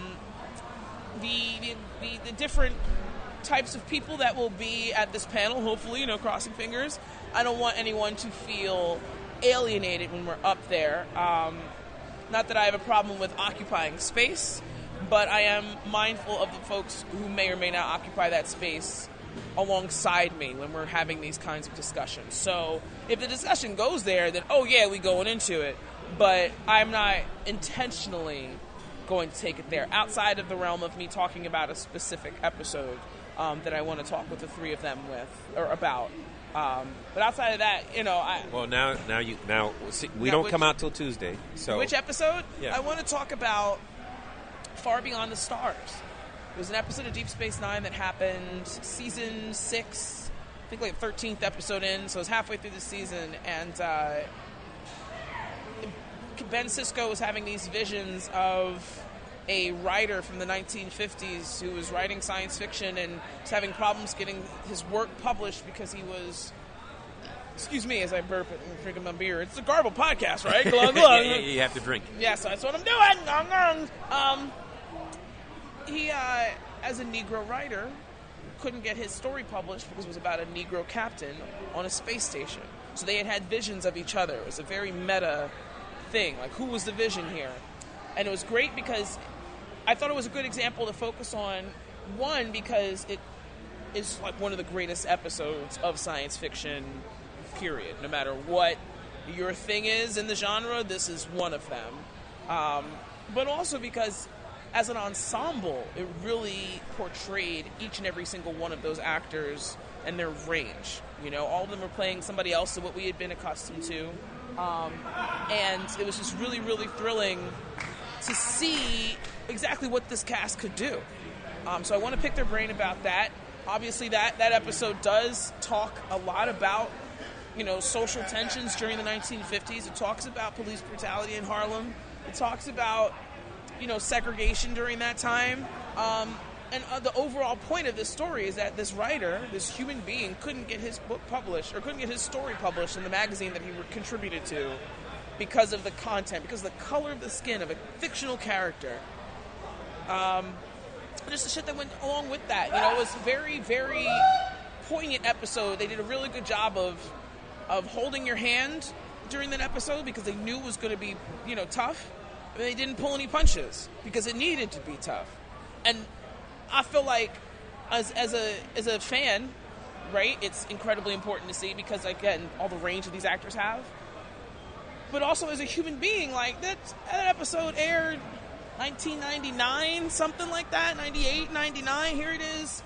E: the, the the the different types of people that will be at this panel. Hopefully, you know, crossing fingers. I don't want anyone to feel alienated when we're up there. Um, not that I have a problem with occupying space, but I am mindful of the folks who may or may not occupy that space alongside me when we're having these kinds of discussions. So if the discussion goes there, then oh yeah, we going into it. But I'm not intentionally going to take it there outside of the realm of me talking about a specific episode um, that I want to talk with the three of them with or about. Um, but outside of that, you know, I,
C: Well, now, now you now see, we
E: Now
C: don't
E: which-
C: come out till Tuesday. So
E: which episode?
C: Yeah.
E: I want to talk about Far Beyond the Stars. It was an episode of Deep Space Nine that happened season six, I think like thirteenth episode in, so it was halfway through the season, and uh, Ben Sisko was having these visions of a writer from the 1950s who was writing science fiction and was having problems getting his work published because he was. Excuse me as I burp it and drink my beer. It's the Garble podcast, right? Glug, [laughs] glug.
C: Yeah, you have to drink.
E: Yes, that's what I'm doing. Um, he, uh, as a Negro writer, couldn't get his story published because it was about a Negro captain on a space station. So they had had visions of each other. It was a very meta thing. Like, who was the vision here? And it was great because I thought it was a good example to focus on. One, because it is like one of the greatest episodes of science fiction, period. No matter what your thing is in the genre, this is one of them. Um, but also because as an ensemble, it really portrayed each and every single one of those actors and their range. You know, all of them were playing somebody else to what we had been accustomed to. Um, and it was just really, really thrilling to see exactly what this cast could do. Um, so I want to pick their brain about that. Obviously, that, that episode does talk a lot about you know social tensions during the 1950s. It talks about police brutality in Harlem. It talks about you know segregation during that time. Um, and uh, the overall point of this story is that this writer, this human being, couldn't get his book published or couldn't get his story published in the magazine that he contributed to because of the content, because of the color of the skin of a fictional character. Um, just the shit that went along with that. You know, it was very, very poignant episode. They did a really good job of of holding your hand during that episode because they knew it was going to be, you know, tough. They didn't pull any punches because it needed to be tough. And I feel like as as a as a fan, right, it's incredibly important to see because again, all the range that these actors have. But also as a human being, like that that episode aired 1999, something like that, 98, 99. Here it is,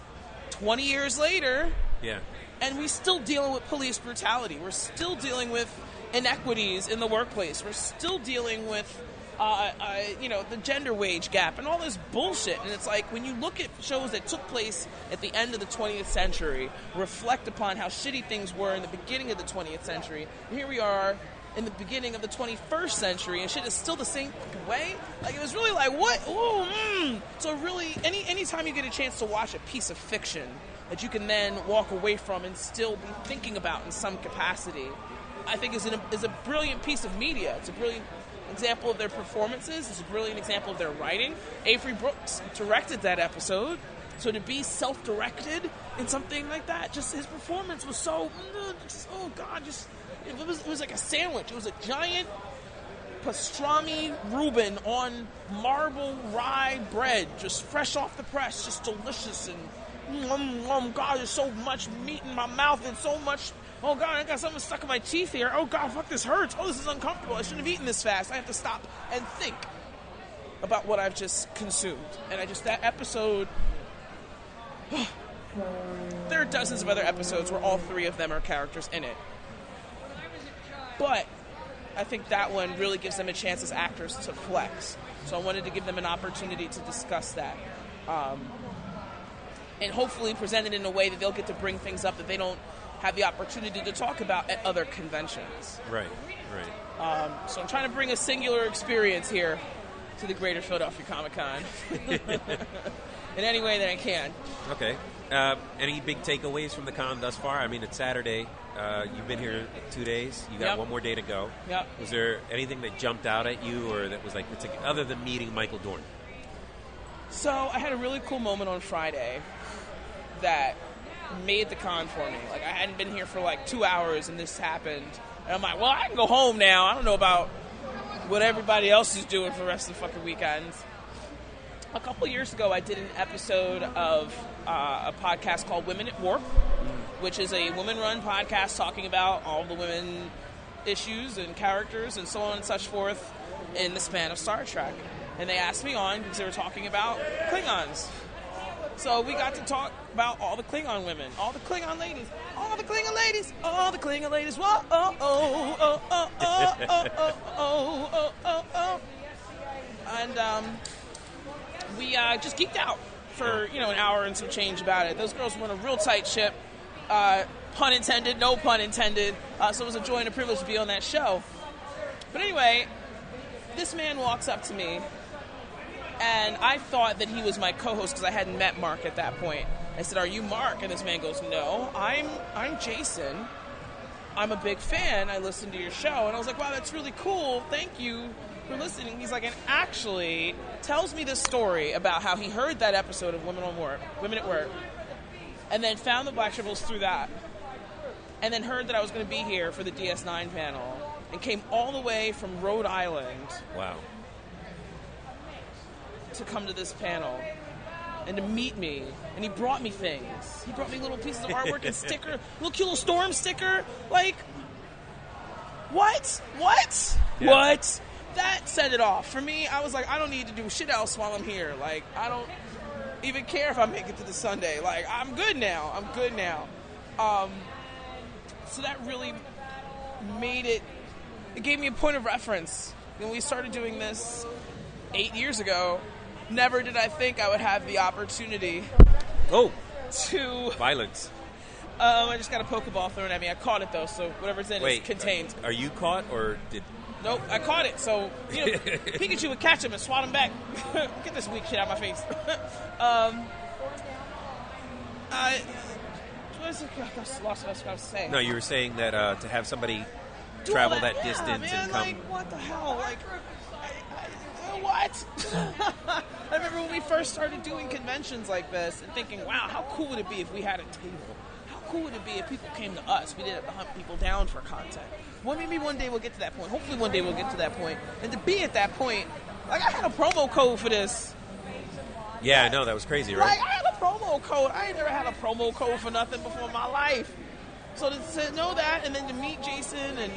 E: 20 years later,
C: Yeah.
E: and we're still dealing with police brutality. We're still dealing with inequities in the workplace. We're still dealing with, uh, uh, you know, the gender wage gap and all this bullshit. And it's like when you look at shows that took place at the end of the 20th century, reflect upon how shitty things were in the beginning of the 20th century. And here we are in the beginning of the 21st century, and shit is still the same way. Like it was really like what? Ooh, mm. So really, any anytime you get a chance to watch a piece of fiction that you can then walk away from and still be thinking about in some capacity, I think is an, is a brilliant piece of media. It's a brilliant example of their performances. It's a brilliant example of their writing. Avery Brooks directed that episode. So to be self-directed in something like that, just his performance was so, just, oh god, just it was, it was like a sandwich. It was a giant pastrami Reuben on marble rye bread, just fresh off the press, just delicious and mm, mm, God, there's so much meat in my mouth and so much. Oh God, I got something stuck in my teeth here. Oh God, fuck, this hurts. Oh, this is uncomfortable. I shouldn't have eaten this fast. I have to stop and think about what I've just consumed. And I just that episode. [sighs] there are dozens of other episodes where all three of them are characters in it. But I think that one really gives them a chance as actors to flex. So I wanted to give them an opportunity to discuss that. Um, and hopefully present it in a way that they'll get to bring things up that they don't have the opportunity to talk about at other conventions.
C: Right. Right.
E: Um, so I'm trying to bring a singular experience here to the Greater Philadelphia Comic Con [laughs] in any way that I can.
C: Okay. Uh, any big takeaways from the con thus far? I mean, it's Saturday. Uh, you've been here two days. You got
E: Yep.
C: one more day to go.
E: Yep.
C: Was there anything that jumped out at you, or that was like particular, other than meeting Michael Dorn?
E: So I had a really cool moment on Friday that made the con for me. Like I hadn't been here for like two hours, and this happened, and I'm like, well, I can go home now. I don't know about what everybody else is doing for the rest of the fucking weekends. A couple years ago, I did an episode of uh, a podcast called Women at Warp, which is a women-run podcast talking about all the women issues and characters and so on and such forth in the span of Star Trek. And they asked me on because they were talking about Klingons. So we got to talk about all the Klingon women, all the Klingon ladies, all the Klingon ladies, all the Klingon ladies. Whoa, oh, oh, oh, oh, oh, oh, oh, oh, oh, oh, oh. And um, we uh, just geeked out for you know an hour and some change about it. Those girls run a real tight ship. Uh, pun intended, no pun intended. Uh, so it was a joy and a privilege to be on that show. But anyway, this man walks up to me And I thought that he was my co-host because I hadn't met Mark at that point. I said, "Are you Mark?" And this man goes, "No, I'm I'm Jason. I'm a big fan. I listen to your show." And I was like, "Wow, that's really cool. Thank you for listening." He's like, "And actually, tells me this story about how he heard that episode of Women on Work, Women at Warp, and then found the Black Tribbles through that, and then heard that I was going to be here for the DS9 panel, and came all the way from Rhode Island
C: Wow.
E: to come to this panel." And to meet me, and he brought me things. He brought me little pieces of artwork and [laughs] sticker, little cute little storm sticker. Like, what? What?
C: Yeah.
E: What? That set it off for me. I was like, I don't need to do shit else while I'm here. Like, I don't even care if I make it to the Sunday. Like, I'm good now. I'm good now. Um, so that really made it. It gave me a point of reference when we started doing this eight years ago. Never did I think I would have the opportunity
C: Oh,
E: to.
C: violence.
E: Um, I just got a Pokeball thrown at me. I caught it though, so whatever's in
C: Wait,
E: is contained.
C: Are you caught or did?
E: Nope, I caught it. So you know, [laughs] Pikachu would catch him and swat him back. [laughs] Get this weak shit out of my face. [laughs] um, I. It? I lost what I was going to say.
C: No, you were saying that uh, to have somebody
E: Do
C: travel that,
E: yeah,
C: distance
E: man,
C: and come.
E: Like, what the hell? Like, I, I, what? I remember when we first started doing conventions like this and thinking, wow, how cool would it be if we had a table? Cool would it be if people came to us? We didn't have to hunt people down for content. Well, maybe one day we'll get to that point. Hopefully, one day we'll get to that point. And to be at that point, like, I had a promo code for this.
C: yeah, I know that was crazy, right?
E: Like, I had a promo code. I ain't never had a promo code for nothing before in my life. So to, to know that and then to meet Jason and,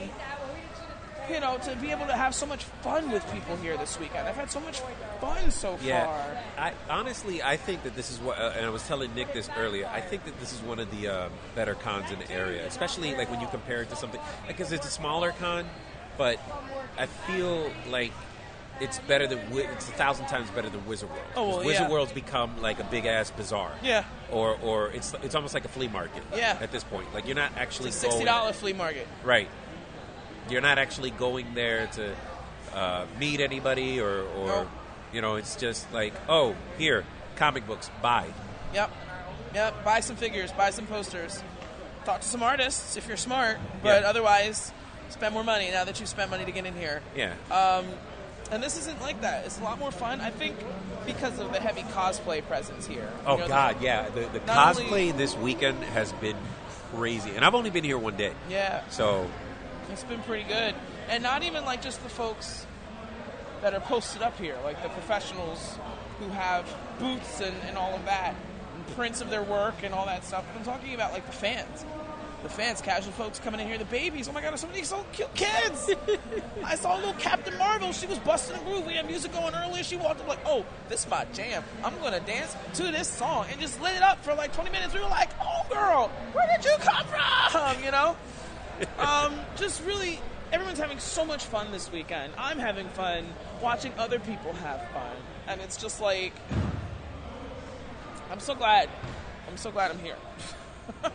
E: you know, to be able to have so much fun with people here this weekend. I've had so much fun so
C: Yeah,
E: far.
C: I honestly I think that this is what, uh, and I was telling Nick this earlier. I think that this is one of the uh, better cons in the area, especially like when you compare it to something because it's a smaller con, but I feel like it's better than it's a thousand times better than Wizard World.
E: Oh, well,
C: Wizard
E: yeah.
C: World's become like a big ass bazaar.
E: Yeah.
C: Or or it's it's almost like a flea market.
E: Yeah.
C: At this point, like you're not actually
E: It's a $60 flea market.
C: right. You're not actually going there to uh, meet anybody or or
E: Nope.
C: you know it's just like oh here comic books buy.
E: Yep. Yep. Buy some figures, buy some posters. Talk to some artists if you're smart, but
C: Yeah.
E: otherwise, spend more money now that you've spent money to get in here.
C: Yeah.
E: Um, and this isn't like that. It's a lot more fun, I think, because of the heavy cosplay presence here.
C: Oh
E: You know,
C: God, yeah. The, the cosplay
E: only-
C: this weekend has been crazy, and I've only been here one day,
E: Yeah,
C: so
E: it's been pretty good. And not even like just the folks that are posted up here, like the professionals who have booths and, and all of that, and prints of their work and all that stuff. I'm talking about like the fans. The fans, casual folks coming in here, the babies. Oh my god, there's so many so cute kids! [laughs] I saw a little Captain Marvel. She was busting a groove. We had music going earlier. She walked up like, "Oh, this is my jam. I'm gonna dance to this song," and just lit it up for like 20 minutes. We were like, "Oh, girl, where did you come from?" You know [laughs] um, just really, everyone's having so much fun this weekend. I'm having fun watching other people have fun, and it's just like, I'm so glad. I'm so glad I'm here. [laughs]
C: all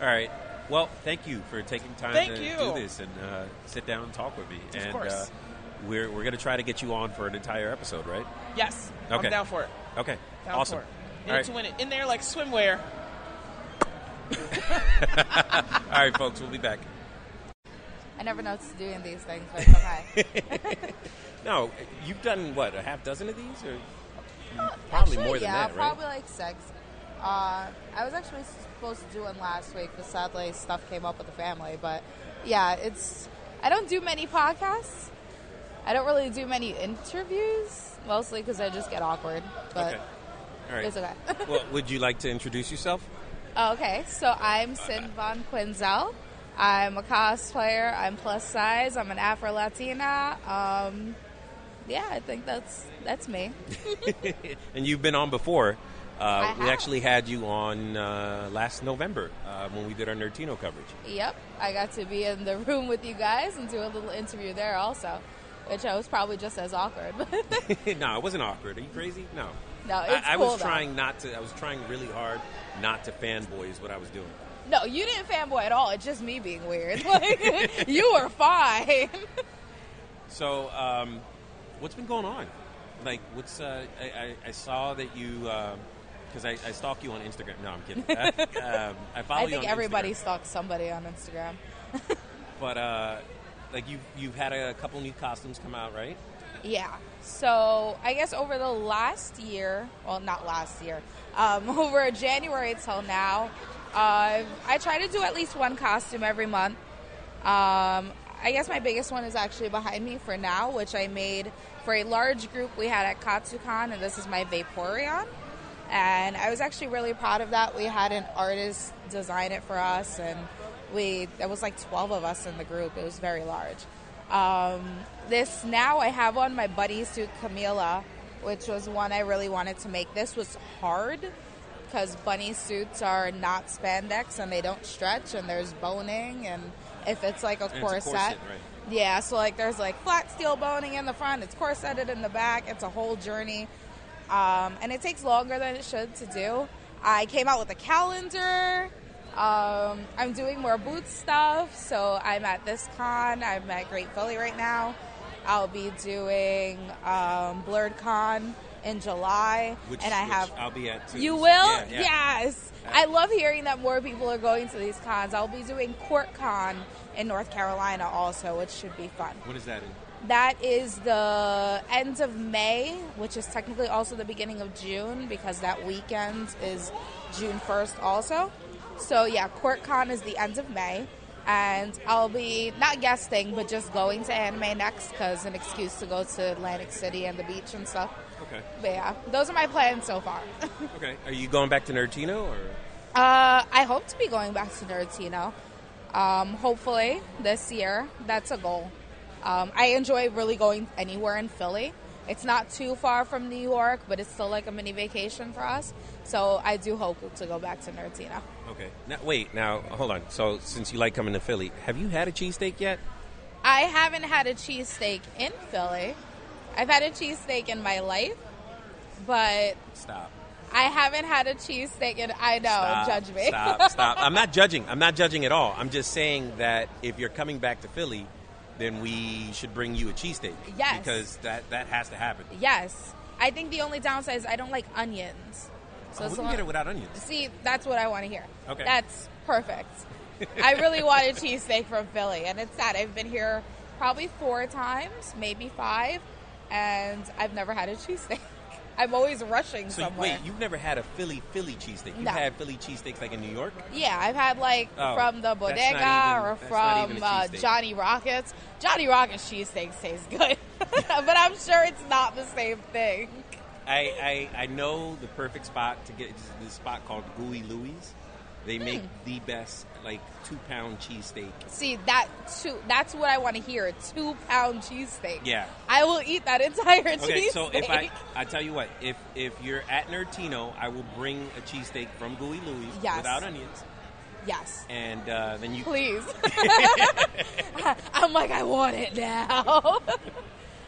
C: right. Well, thank you for taking time
E: Thank
C: to
E: you.
C: do this and uh, sit down and talk with me.
E: Of
C: and
E: course.
C: Uh, we're we're gonna try to get you on for an entire episode, right?
E: Yes,
C: Okay.
E: I'm down for it.
C: Okay.
E: Down
C: awesome.
E: for it.
C: All
E: Need
C: right.
E: to win it in there like swimwear.
C: All right, folks. We'll be back.
F: I never know what to do in these things, but it's okay. [laughs]
C: No, you've done what a half dozen of these, or probably
F: Actually,
C: more than
F: yeah,
C: that, right?
F: probably like six. Uh, I was actually supposed to do one last week, but sadly stuff came up with the family. But yeah, it's I don't do many podcasts. I don't really do many interviews, mostly because I just get awkward. But
C: okay. All right.
F: it's okay.
C: well, [laughs] would you like to introduce yourself?
F: Oh, okay, so I'm Sin Von Quinzel. I'm a cosplayer. I'm plus size. I'm an Afro Latina. Um, yeah, I think that's that's me. [laughs]
C: and you've been on before. Uh, we actually had you on uh, last November uh, when we did our Nerdtino coverage.
F: Yep, I got to be in the [laughs] room with you guys and do a little interview there also, which I was probably just as awkward. [laughs]
C: no, it wasn't awkward. Are you crazy? No.
F: No,
C: I,
F: it's
C: I
F: cool
C: was
F: though.
C: trying not to. I was trying really hard not to fanboy. Is what I was doing.
F: No, you didn't fanboy at all. It's just me being weird. [laughs] Like, [laughs] you were fine. [laughs]
C: So, um, what's been going on? like what's uh, I, I, I saw that you because I, I stalk you on Instagram. No, I'm kidding. um, I follow
F: I think everybody
C: Instagram.
F: stalks somebody on Instagram.
C: But uh, like you you've had a couple new costumes come out, right?
F: Yeah. So I guess over the last year, well, not last year, um, [laughs] over January till now, uh, I try to do at least one costume every month. Um, I guess my biggest one is actually behind me for now, which I made for a large group we had at Katsucon, and this is my Vaporeon. And I was actually really proud of that. We had an artist design it for us, and we there was like 12 of us in the group. It was very large. Um, this now I have on my bunny suit Camila, which was one I really wanted to make. This was hard because bunny suits are not spandex and they don't stretch, and there's boning, and if it's like a
C: it's a
F: corset,
C: corset, right.
F: yeah, so like there's like flat steel boning in the front, it's corseted in the back. It's a whole journey, um, and it takes longer than it should to do. I came out with a calendar. Um, I'm doing more booth stuff, so I'm at this con. I'm at Great Philly right now. I'll be doing um, BlerdCon in July,
C: Which,
F: and I have
C: I'll be at too.
F: you will?
C: yeah, yeah.
F: Yes. I love hearing that more people are going to these cons. I'll be doing Court Con in North Carolina also, which should be fun.
C: What is that in?
F: That is the end of May, which is technically also the beginning of June because that weekend is June 1st also. So yeah, CourtCon is the end of May. And I'll be not guesting, but just going to Anime Next because an excuse to go to Atlantic City and the beach and stuff.
C: Okay.
F: But yeah, those are my plans so far. [laughs]
C: Okay. Are you going back to Nerdtino or?
F: Uh, I hope to be going back to Nerdtino. Um, hopefully this year. That's a goal. Um, I enjoy really going anywhere in Philly. It's not too far from New York, but it's still like a mini vacation for us. So I do hope to go back to Nerdtino.
C: Okay. Now wait. Now hold on. So since you like coming to Philly, have you had a cheesesteak yet?
F: I haven't had a cheesesteak in Philly. I've had a cheesesteak in my life, but
C: Stop.
F: I haven't had a cheesesteak in. I know,
C: Stop,
F: judge me.
C: Stop, stop. I'm not [laughs] judging. I'm not judging at all. I'm just saying that if you're coming back to Philly, then we should bring you a cheesesteak.
F: Yes.
C: Because that, that has to happen.
F: Yes. I think the only downside is I don't like onions.
C: So we
F: it's
C: can get it without onions.
F: See, that's what I want to hear.
C: Okay.
F: That's perfect. I really [laughs] want a cheesesteak from Philly, and it's sad. I've been here probably four times, maybe five, and I've never had a cheesesteak. [laughs] I'm always rushing
C: So
F: somewhere.
C: wait, you've never had a Philly Philly cheesesteak? You've
F: No.
C: had Philly cheesesteaks like in New York?
F: Yeah, I've had like
C: Oh,
F: from the bodega
C: even-
F: or
C: that's not even
F: from uh. Johnny Rockets. Johnny Rockets cheesesteaks taste good, [laughs] but I'm sure it's not the same thing.
C: I, I, I know the perfect spot to get is this spot called Gooey Looie's. They make
F: Hmm.
C: the best like two pound cheesesteak.
F: See that two? That's what I want to hear. A two pound cheesesteak.
C: Yeah.
F: I will eat that entire
C: Okay,
F: cheesesteak.
C: so if I I tell you what, if if you're at Nerdtino, I will bring a cheesesteak from Gooey Looie's
F: Yes.
C: without onions,
F: yes,
C: and uh, then you.
F: please. [laughs] [laughs] I'm like, I want it now.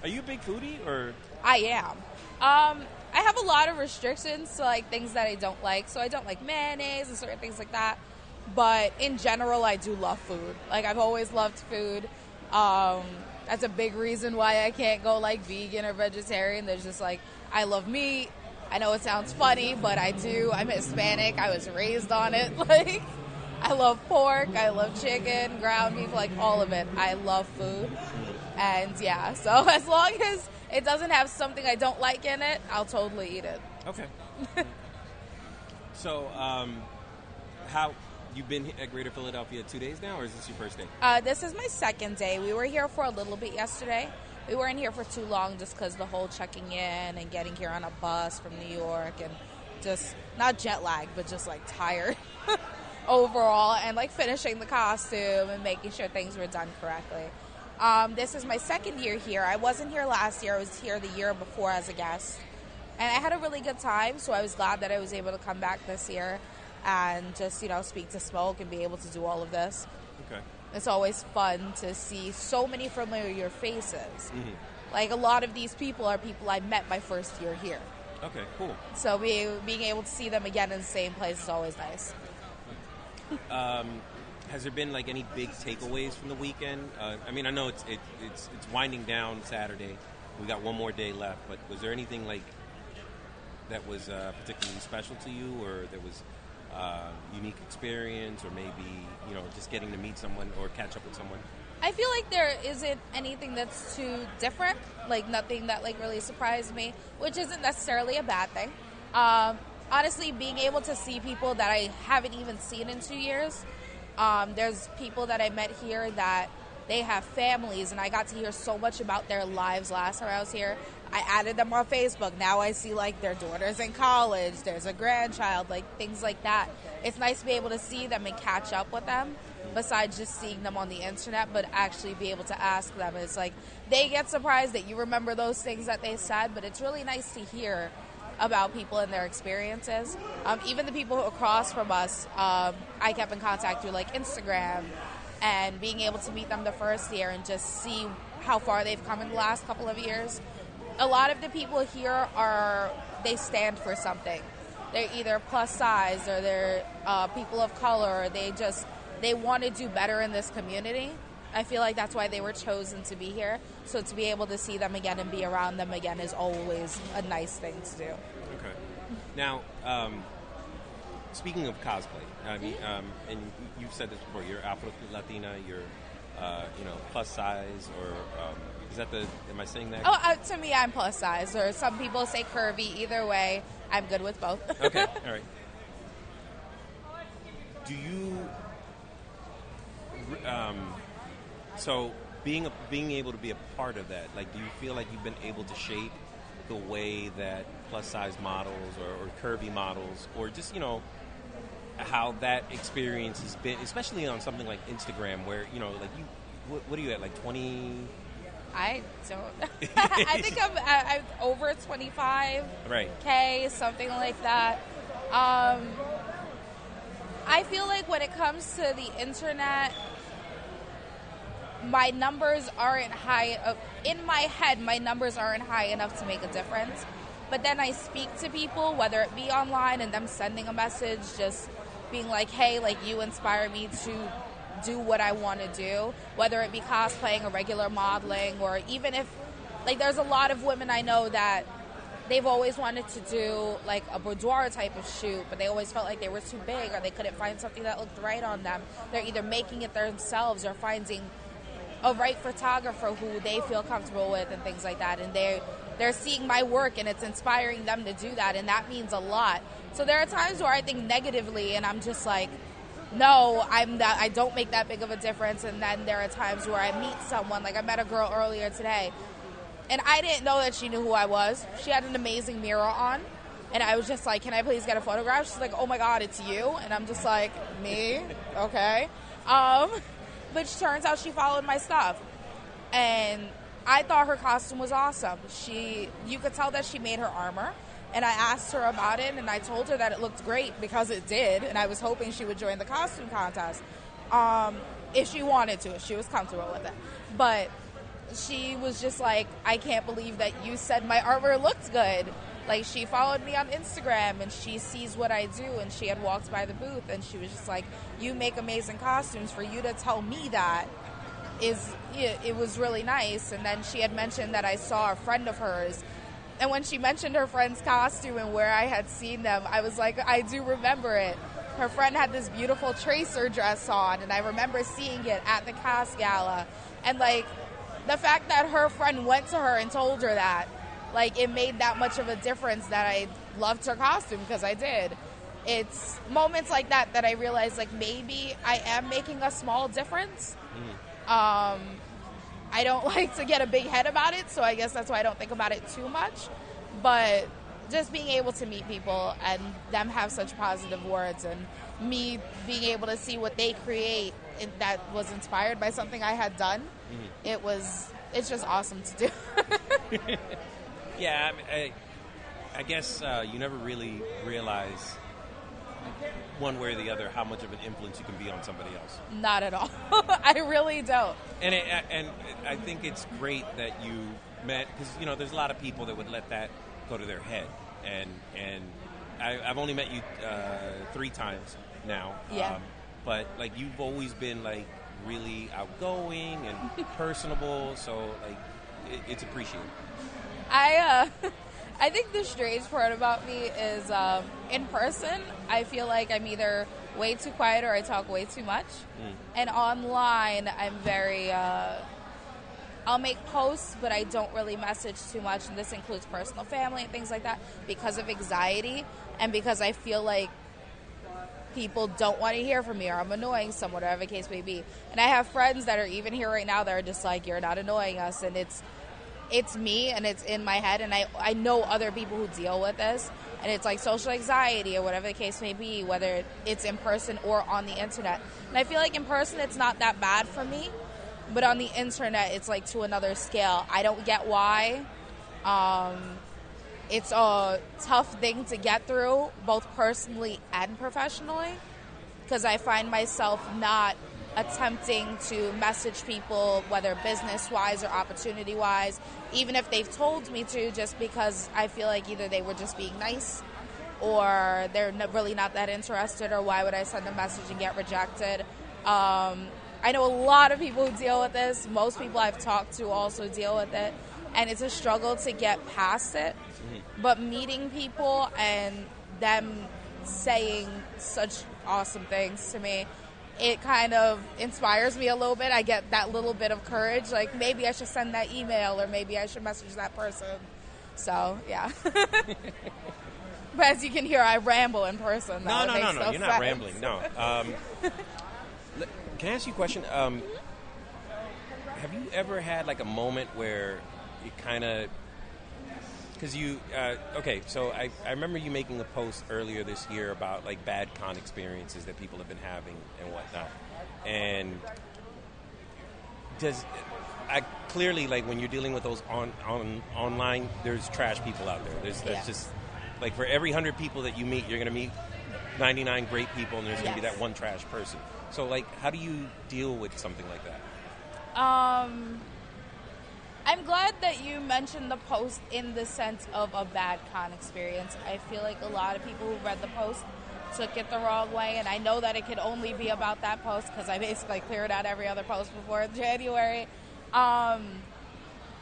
C: Are you a big foodie or?
F: I am. Um, I have a lot of restrictions to like things that I don't like. So I don't like mayonnaise and certain things like that. But in general, I do love food. Like I've always loved food. Um, that's a big reason why I can't go like vegan or vegetarian. There's just like I love meat. I know it sounds funny, but I do. I'm Hispanic. I was raised on it. [laughs] Like I love pork. I love chicken, ground beef, like all of it. I love food. And yeah, so [laughs] as long as it doesn't have something I don't like in it, I'll totally eat it.
C: Okay. [laughs] so, um, how you've been at Greater Philadelphia two days now, or is this your first day?
F: Uh, this is my second day. We were here for a little bit yesterday. We weren't here for too long just because the whole checking in and getting here on a bus from New York and just not jet lag, but just like tired [laughs] overall and like finishing the costume and making sure things were done correctly. Um, this is my second year here. I wasn't here last year, I was here the year before as a guest. And I had a really good time, so I was glad that I was able to come back this year and just, you know, speak to Smoke and be able to do all of this.
C: Okay.
F: It's always fun to see so many familiar faces. Like a lot of these people are people I met my first year here.
C: Okay. Cool.
F: So be, being able to see them again in the same place is always nice.
C: Has there been like any big takeaways from the weekend? Uh, I mean, I know it's it, it's it's winding down Saturday, we got one more day left. But was there anything like that was uh, particularly special to you, or that was uh, unique experience, or maybe you know just getting to meet someone or catch up with someone?
F: I feel like there isn't anything that's too different, like nothing that like really surprised me, which isn't necessarily a bad thing. Um, honestly, being able to see people that I haven't even seen in two years. Um, there's people that I met here that they have families, and I got to hear so much about their lives last time I was here. I added them on Facebook. Now I see like their daughters in college, there's a grandchild, like things like that. It's nice to be able to see them and catch up with them besides just seeing them on the internet, but actually be able to ask them. It's like they get surprised that you remember those things that they said, but it's really nice to hear about people and their experiences. Um, even the people across from us, um, I kept in contact through like Instagram and being able to meet them the first year and just see how far they've come in the last couple of years. A lot of the people here are, they stand for something. They're either plus size or they're uh, people of color. Or they just, they want to do better in this community. I feel like that's why they were chosen to be here. So to be able to see them again and be around them again is always a nice thing to do.
C: Okay. Now, um, speaking of cosplay, I mean, um, and you've said this before. You're Afro Latina. You're, uh, you know, plus size, or um, is that the? Am I saying that?
F: Oh, uh, to me, I'm plus size, or some people say curvy. Either way, I'm good with both.
C: okay. [laughs] All right. Do you? Um, so being a, being able to be a part of that, like, do you feel like you've been able to shape the way that plus size models or, or curvy models, or just you know, how that experience has been, especially on something like Instagram, where you know, like you, what, what are you at, like twenty?
F: I don't. [laughs] I think I'm, I- I'm over 25
C: Right.
F: k, something like that. Um, I feel like when it comes to the internet, my numbers aren't high. Uh, in my head, my numbers aren't high enough to make a difference. But then I speak to people, whether it be online and them sending a message, just being like, hey, like you inspire me to do what I want to do, whether it be cosplaying or regular modeling, or even if, like, there's a lot of women I know that they've always wanted to do like a boudoir type of shoot, but they always felt like they were too big or they couldn't find something that looked right on them. They're either making it themselves or finding a right photographer who they feel comfortable with and things like that. And they they're seeing my work and it's inspiring them to do that, and that means a lot. So there are times where I think negatively, and I'm just like, no, I'm that I don't make that big of a difference. And then there are times where I meet someone, like I met a girl earlier today, and I didn't know that she knew who I was. She had an amazing mirror on. And I was just like, can I please get a photograph? She's like, oh my God, it's you. And I'm just like, me? Okay. Um, but turns out she followed my stuff. And I thought her costume was awesome. She, you could tell that she made her armor. And I asked her about it, and I told her that it looked great because it did. And I was hoping she would join the costume contest um, if she wanted to, if she was comfortable with it. But she was just like, I can't believe that you said my armor looked good. Like she followed me on Instagram and she sees what I do and she had walked by the booth and she was just like, You make amazing costumes. For you to tell me that is it, it was really nice. And then she had mentioned that I saw a friend of hers. And when she mentioned her friend's costume and where I had seen them, I was like, I do remember it. Her friend had this beautiful tracer dress on, and I remember seeing it at the cast gala. And like, the fact that her friend went to her and told her that, like, it made that much of a difference that I loved her costume because I did. It's moments like that that I realized, like, maybe I am making a small difference. Um, I don't [laughs] like to get a big head about it, so I guess that's why I don't think about it too much. But just being able to meet people and them have such positive words, and me being able to see what they create that was inspired by something I had done, it was it's just awesome to do. [laughs] [laughs]
C: Yeah, I, mean, I, I guess uh, you never really realize one way or the other how much of an influence you can be on somebody else.
F: Not at all. [laughs] I really don't.
C: And it, and I think it's great that you met because you know there's a lot of people that would let that go to their head, and and I, I've only met you uh, three times now.
F: Yeah.
C: Um, but like you've always been like really outgoing and [laughs] personable, so like it, it's appreciated.
F: I uh, [laughs] I think the strange part about me is um, in person. I feel like I'm either way too quiet or I talk way too much, and online I'm very. Uh, I'll make posts, but I don't really message too much, and this includes personal family and things like that because of anxiety and because I feel like people don't want to hear from me or I'm annoying someone, whatever the case may be. And I have friends that are even here right now that are just like, "You're not annoying us," and it's it's me and it's in my head, and I I know other people who deal with this, and it's like social anxiety or whatever the case may be, whether it's in person or on the internet. And I feel like in person it's not that bad for me, but on the internet it's like to another scale. I don't get why. Um, it's a tough thing to get through, both personally and professionally, because I find myself not attempting to message people, whether business wise or opportunity wise, even if they've told me to, just because I feel like either they were just being nice or they're really not that interested, or why would I send a message and get rejected? Um, I know a lot of people who deal with this. Most people I've talked to also deal with it, and it's a struggle to get past it. But meeting people and them saying such awesome things to me, it kind of inspires me a little bit. I get that little bit of courage, like maybe I should send that email or maybe I should message that person. So, yeah. [laughs] but as you can hear, I ramble in person.
C: No. No, no, no. You're not rambling. No. Um, [laughs] can I ask you a question? Um, have you ever had like a moment where it kind of because you uh, okay so I, I remember you making a post earlier this year about like bad con experiences that people have been having and whatnot. And does I clearly like when you're dealing with those on, on online there's trash people out there. There's that's
F: Yeah.
C: just like for every 100 people that you meet you're going to meet 99 great people and there's going to be that one trash person. So like how do you deal with something like that?
F: Um, I'm glad that you mentioned the post in the sense of a bad con experience. I feel like a lot of people who read the post took it the wrong way, and I know that it could only be about that post because I basically cleared out every other post before [laughs] January. Um,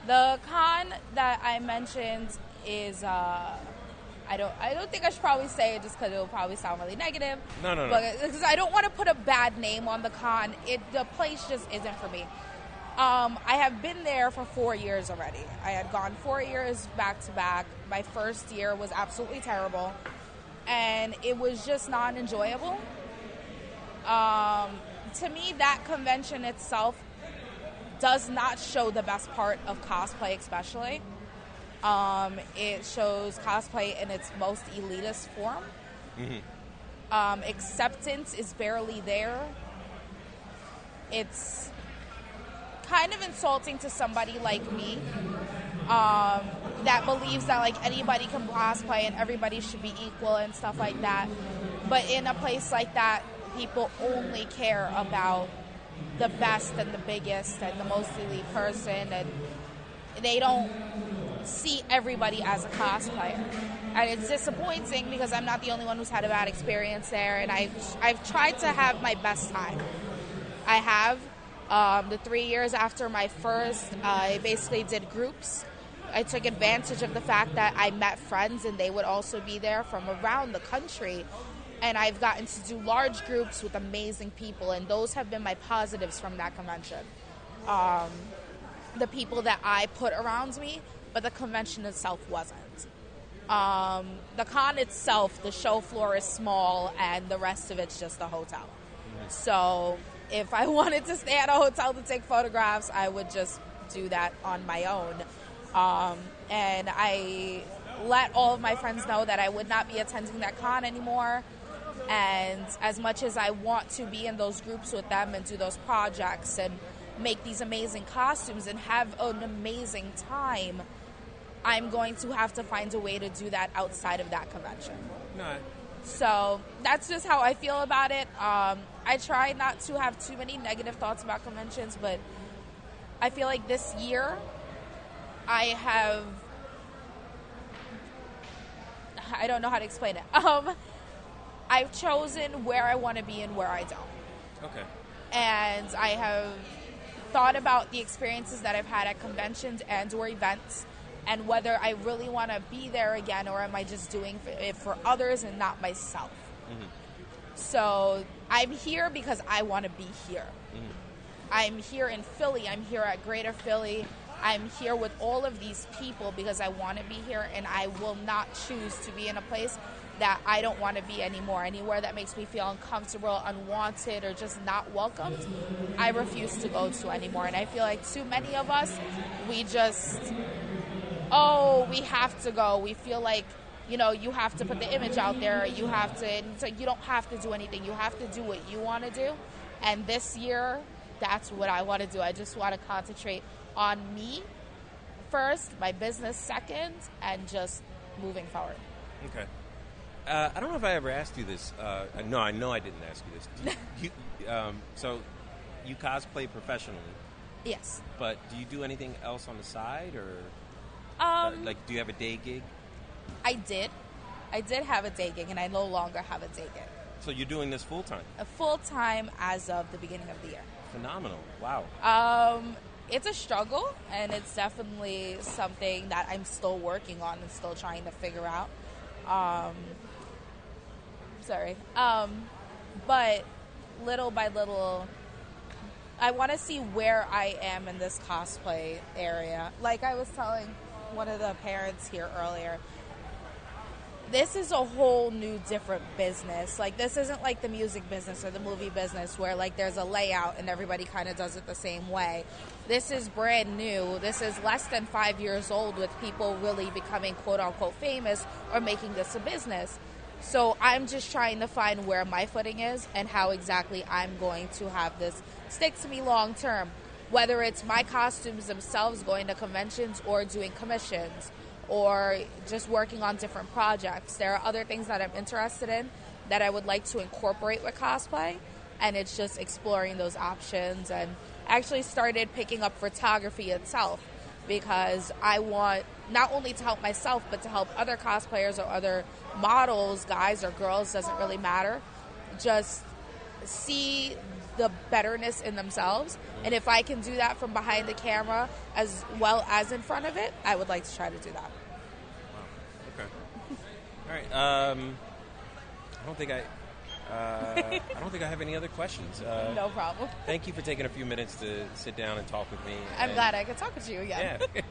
F: the con that I mentioned is. Uh, I don't. I don't think I should probably say it just because it will probably sound really negative.
C: No, no, no.
F: Because I don't want to put a bad name on the con. It the place just isn't for me. Um, I have been there for four years already. I had gone four years back to back. My first year was absolutely terrible, and it was just not enjoyable. Um, to me, that convention itself does not show the best part of cosplay, especially. Um, it shows cosplay in its most elitist form. Um, acceptance is barely there. It's kind of insulting to somebody like me um, that believes that like anybody can cosplay and everybody should be equal and stuff like that. But in a place like that, people only care about the best and the biggest and the most elite person, and they don't see everybody as a cosplayer. And it's disappointing because I'm not the only one who's had a bad experience there, and I've, I've tried to have my best time. I have. Um, the three years after my first, I basically did groups. I took advantage of the fact that I met friends and they would also be there from around the country. And I've gotten to do large groups with amazing people, and those have been my positives from that convention. Um, the people that I put around me, but the convention itself wasn't. Um, the con itself, the show floor is small, and the rest of it's just a hotel. So if I [laughs] wanted to stay at a hotel to take photographs, I would just do that on my own. Um, and I let all of my friends know that I would not be attending that con anymore. And as much as I want to be in those groups with them and do those projects and make these amazing costumes and have an amazing time, I'm going to have to find a way to do that outside of that convention.
C: no
F: So that's just how I feel about it. Um, I try not to have too many negative thoughts about conventions, but I feel like this year I have. I don't know how to explain it. [laughs] Um, I've chosen where I want to be and where I don't
C: okay
F: and I have thought about the experiences that I've had at conventions and or events and whether I really want to be there again or am I just doing it for others and not myself. So I'm here because I want to be here. Mm. I'm here in Philly. I'm here at Greater Philly. I'm here with all of these people because I want to be here and I will not choose to be in a place that I don't want to be anymore. Anywhere that makes me feel uncomfortable, unwanted, or just not welcomed, I refuse to go to anymore. And I feel like too many of us, we just, oh, we have to go. We feel like, you know, you have to put the image out there. You have to, like you don't have to do anything. You have to do what you want to do. And this year, that's what I want to do. I just want to concentrate on me first, my business second, and just moving forward.
C: Okay. Uh, I don't know if I ever asked you this. Uh, no, I know I didn't ask you this. Do you, um, so, you cosplay professionally,
F: Yes.
C: but do you do anything else on the side, or uh,
F: Um,
C: like do you have a day gig?
F: I did. I did have a day gig, and I no longer have a day gig.
C: So you're doing this full time?
F: A full time as of the beginning of the year.
C: Phenomenal! Wow.
F: Um, it's a struggle, and it's definitely something that I'm still working on and still trying to figure out. Um, sorry. Um, but little by little, I want to see where I am in this cosplay area. Like I was telling one of the parents here earlier, this is a whole new different business. Like this isn't like the music business or the movie business where like there's a layout and everybody kind of does it the same way. This is brand new. This is less than 5 years old with people really becoming quote unquote famous or making this a business. So I'm just trying to find where my footing is and how exactly I'm going to have this stick to me long term. Whether it's my costumes themselves going to conventions or doing commissions or just working on different projects. There are other things that I'm interested in that I would like to incorporate with cosplay, and it's just exploring those options. And actually started picking up photography itself because I want not only to help myself, but to help other cosplayers or other models, guys or girls, doesn't really matter. Just see the betterness in themselves. And if I can do that from behind the camera as well as in front of it, I would like to try to do that.
C: Okay. [laughs] All right. Um, I don't think I. Uh, I don't think I have any other questions. Uh, [laughs]
F: No problem.
C: Thank you for taking a few minutes to sit down and talk with me.
F: I'm
C: and-
F: glad I could talk with you again.
C: Yeah.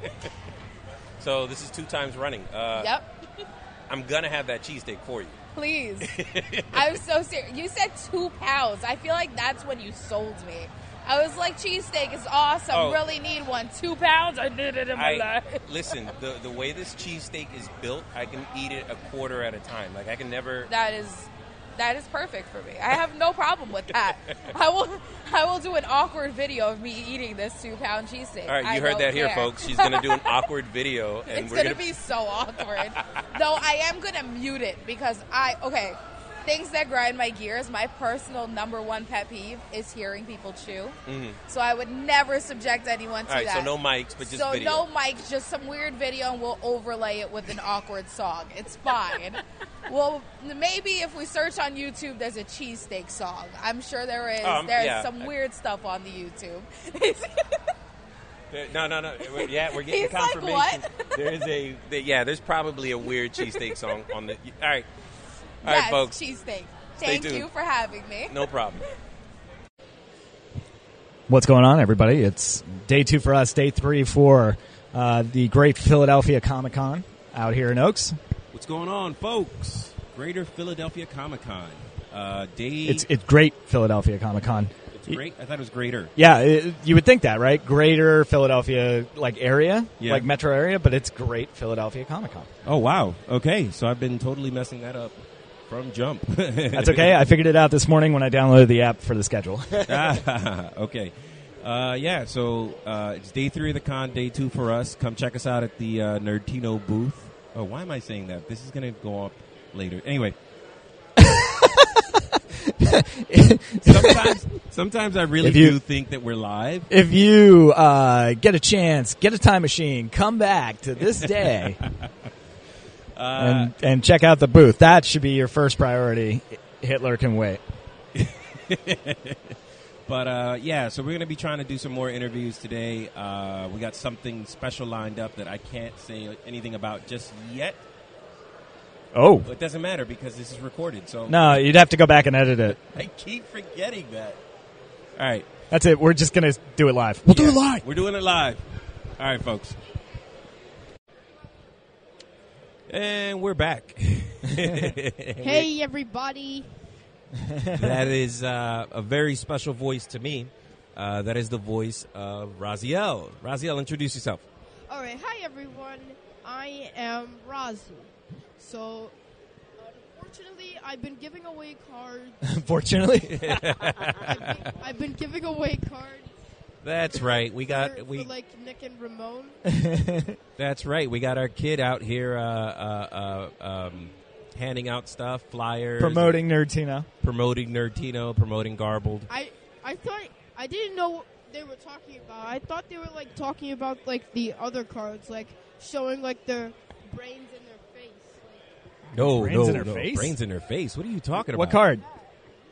C: [laughs] so this is two times running. Uh,
F: Yep.
C: I'm gonna have that cheesesteak for you.
F: Please. [laughs] I'm so serious. You said two pounds. I feel like that's when you sold me. I was like, cheesesteak is awesome.
C: Oh.
F: Really need one. Two pounds? I did it in my
C: I
F: life. [laughs]
C: listen. The the way this cheesesteak is built, I can eat it a quarter at a time. Like I can never.
F: That is that is perfect for me. I have no problem with that. I will I will do an awkward video of me eating this two pound cheesesteak.
C: All right,
F: I
C: you heard
F: don't
C: that here, folks. She's gonna do an [laughs] awkward video, and
F: it's
C: we're
F: gonna, be so awkward. Though I am gonna mute it because I okay. Things that grind my gears. My personal number one pet peeve is hearing people chew. So I would never subject anyone to
C: Mm-hmm. All right,
F: that.
C: so no mics, but just
F: so
C: video.
F: no mics, just some weird video, and we'll overlay it with an awkward song. It's fine. [laughs] well, maybe if we search on YouTube, there's a cheesesteak song. I'm sure there is.
C: Um,
F: there's
C: yeah.
F: some weird stuff on the YouTube. [laughs]
C: No, no, no. Yeah, we're getting
F: He's like,
C: confirmation.
F: what?
C: There is a yeah. There's probably a weird cheesesteak song on the. All right, all
F: yes,
C: right, folks.
F: cheesesteak. Thank
C: tuned.
F: you for having me.
C: No problem.
B: What's going on, everybody? It's day two for us, day three for uh, the great Philadelphia Comic Con out here in Oaks.
G: What's going on, folks? Greater Philadelphia Comic Con. Uh, day.
B: It's it's great Philadelphia Comic Con.
G: it's great. I thought it was greater.
B: Yeah, it, you would think that, right? Greater Philadelphia like area,
G: Yeah.
B: like metro area, but it's great Philadelphia Comic Con.
G: Oh wow. Okay, so I've been totally messing that up from jump. [laughs]
B: That's okay. I figured it out this morning when I downloaded the app for the schedule. [laughs]
G: okay. Uh, yeah, so uh, it's day three of the con, day two for us. Come check us out at the uh, Nerdtino booth. Oh, why am I saying that? This is going to go up later. Anyway. [laughs] sometimes, sometimes I really
B: you-
G: do think that we're live.
B: if you uh, get a chance, get a time machine, come back to this day, and and check out the booth. That should be your first priority. Hitler can wait. [laughs]
C: But uh, yeah, so we're going to be trying to do some more interviews today. Uh, we got something special lined up that I can't say anything about just yet.
B: Oh
C: it doesn't matter because this is recorded. So
B: no, you'd have to go back and edit it. [laughs]
C: I keep forgetting that. All right.
B: That's it. We're just gonna do it live. We'll do it live.
C: We're doing it live. All right, folks. And we're back. [laughs]
H: Hey, everybody.
C: that is uh, a very special voice to me. Uh, that is the voice of Raziel. Raziel, introduce yourself.
H: All right. Hi, everyone. I am Razi. So, unfortunately, I've been giving away cards. [laughs]
B: Unfortunately, [laughs]
H: I've, been, I've been giving away cards.
C: That's right. We got
H: for,
C: we.
H: for, like Nick and Ramon. [laughs]
C: That's right. We got our kid out here uh, uh, uh, um, handing out stuff, flyers,
B: promoting Nerdtino.
C: promoting Nerdtino, promoting Garbled.
H: I I thought I didn't know what they were talking about. I thought they were like talking about like the other cards, like showing like their brains in their face. Like,
C: No,
B: Brains
C: no,
B: in her
C: no.
B: face?
C: Brains in her face. What are you talking about?
B: What card?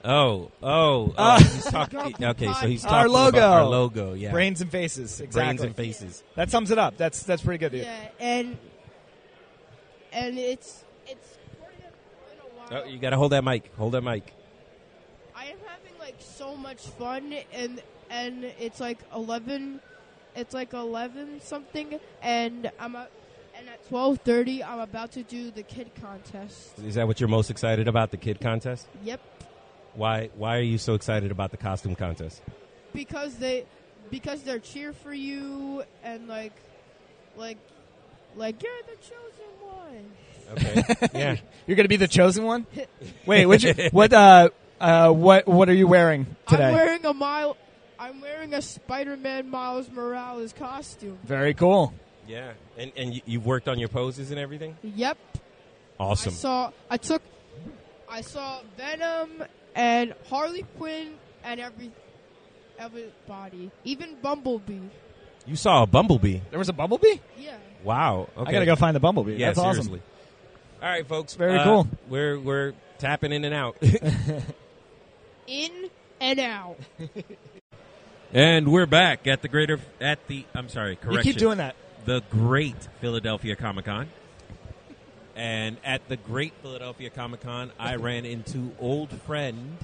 C: Oh, oh, oh.
B: Ah.
C: he's talking. Okay, [laughs] so he's talking Our
B: logo.
C: about our logo. Yeah,
B: Brains and faces. Exactly.
C: brains and faces.
B: That sums it up. That's that's pretty good. Dude.
H: yeah, and and it's it's a while.
C: Oh, you got to hold that mic. Hold that mic.
H: I am having like so much fun, and and it's like eleven, it's like eleven something, and I'm a, and at twelve thirty, I'm about to do the kid contest.
C: Is that what you're most excited about? The kid contest?
H: Yep,
C: Why? Why are you so excited about the costume contest?
H: because they because they're cheer for you and like like like you're the chosen one.
C: Okay. [laughs] yeah.
B: You're gonna be the chosen one. Wait, which [laughs] what uh uh what what are you wearing today?
H: I'm wearing a mile. I'm wearing a Spider-Man Miles Morales costume.
B: Very cool.
C: Yeah. And and you, you've worked on your poses and everything.
H: Yep.
C: Awesome.
H: I saw. I took. I saw Venom and Harley Quinn and every everybody, even Bumblebee.
C: You saw a bumblebee.
B: There was a bumblebee.
H: Yeah.
C: Wow. Okay.
B: I gotta go find the bumblebee.
C: Yeah,
B: That's
C: seriously. All right, folks.
B: Very
C: Uh,
B: cool.
C: We're we're tapping in and out. [laughs]
H: In and out. [laughs]
C: and we're back at the greater at the I'm sorry, correction.
B: You keep doing that.
C: the Great Philadelphia Comic Con. And at the Great Philadelphia Comic Con, I [laughs] ran into old friend,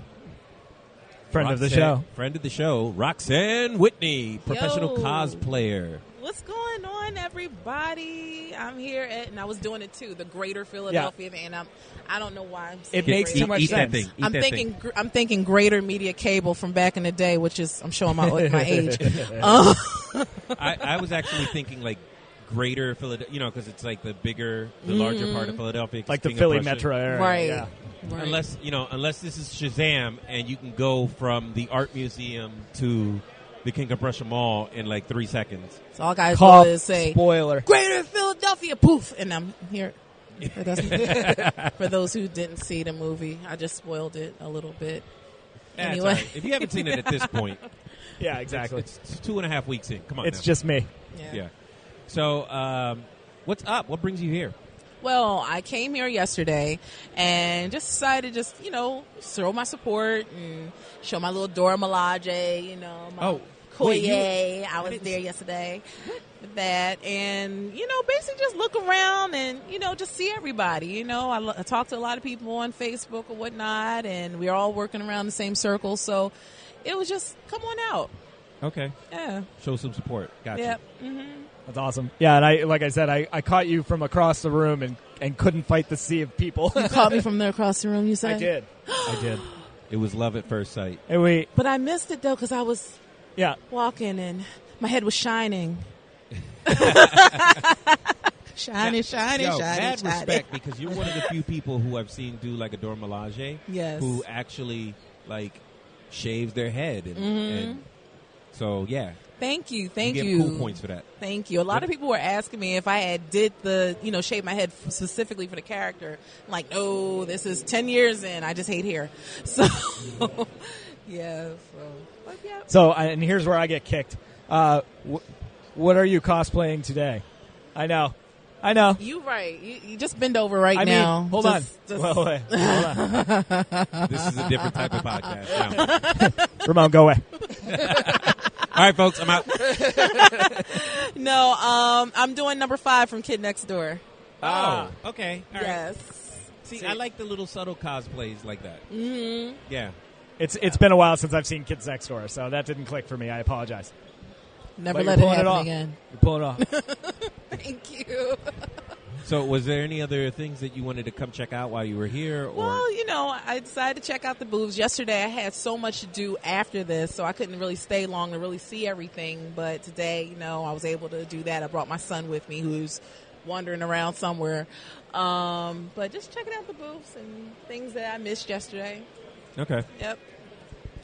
B: Friend of the show.
C: friend of the show, Roxanne Whitney, professional
I: Yo.
C: cosplayer.
I: What's going on, everybody? I'm here at, and I was doing it too, the Greater Philadelphia, and I'm, I don't know why. I'm saying
B: It makes
I: greater.
B: too much
C: eat
B: sense.
C: That thing. Eat
I: I'm
C: that
I: thinking,
C: thing.
I: I'm thinking Greater Media Cable from back in the day, which is, I'm showing my [laughs] my age. [laughs] Uh,
C: I, I was actually thinking like Greater Philadelphia, you know, because it's like the bigger, the mm-hmm. larger part of Philadelphia,
B: Like the Philly metro area.
I: right.
B: Yeah.
I: right.
C: Unless you know, unless this is Shazam, and you can go from the art museum to the King of Prussia Mall in like three seconds.
I: so all guys
B: Call
I: do is say
B: spoiler.
I: Greater Philadelphia, poof, and I'm here. [laughs] For those who didn't see the movie, I just spoiled it a little bit.
C: That's
I: Anyway.
C: all right. If you haven't seen it at this point, [laughs]
B: Yeah, exactly.
C: it's, it's two and a half weeks in. Come on,
B: It's
C: now.
B: just me.
I: Yeah.
C: yeah. So, um, what's up? What brings you here?
I: Well, I came here yesterday and just decided to just, you know, throw my support and show my little Dora Milaje, you know, my
C: Oh,
I: Koye.
C: you-
I: I was there yesterday with that. And, you know, basically just look around and, you know, just see everybody. You know, I, I talked to a lot of people on Facebook or whatnot, and we're all working around the same circle. So it was just, come on out.
C: Okay,
I: Yeah.
C: show some support. Gotcha.
I: Yep. hmm
B: That's awesome. Yeah, and I like I said, I, I caught you from across the room and, and couldn't fight the sea of people.
I: You caught me [laughs] from there across the room, you said?
B: I did. I did. [gasps]
C: It was love at first sight.
B: And we
I: But I missed it, though, because I was
B: yeah.
I: walking and my head was shining. [laughs] shining, shining,
C: Yo,
I: shining,
C: mad
I: shining.
C: respect because you're one of the few people who I've seen do like a Dora Milaje.
I: Yes.
C: Who actually like shaves their head and, mm-hmm. and so yeah.
I: Thank you, thank
C: you.
I: you.
C: Get cool points for that.
I: Thank you. A lot of people were asking me if I had did the, you know, shave my head specifically for the character. I'm like, no, this is 10 years in. I just hate hair. [laughs] So, yeah, so, but yeah.
B: So and here's where I get kicked. Uh, wh- what are you cosplaying today? I know. I know.
I: You right. You, you just bend over right
B: I
I: now.
B: mean, hold
I: Just-
B: on.
I: just-
B: Well, wait, hold on.
C: This is a different type of podcast now. [laughs]
B: Ramon, go away. [laughs]
C: All right, folks, I'm out. [laughs]
I: No, um, I'm doing number five from Kid Next Door.
C: Oh, okay. All right.
I: yes.
C: See, I like the little subtle cosplays like that.
I: Mm-hmm.
C: Yeah.
B: It's it's been a while since I've seen Kids Next Door, so that didn't click for me. I apologize.
I: Never
B: But
I: let
B: you're
I: it
B: pulling
I: happen
B: off.
I: again.
B: You pull it off. [laughs]
I: Thank you.
C: So, was there any other things that you wanted to come check out while you were here? Or
I: Well, you know, I decided to check out the booths. Yesterday I had so much to do after this, so I couldn't really stay long to really see everything. But today, you know, I was able to do that. I brought my son with me who's wandering around somewhere. Um, but just checking out the booths and things that I missed yesterday.
C: okay.
I: Yep.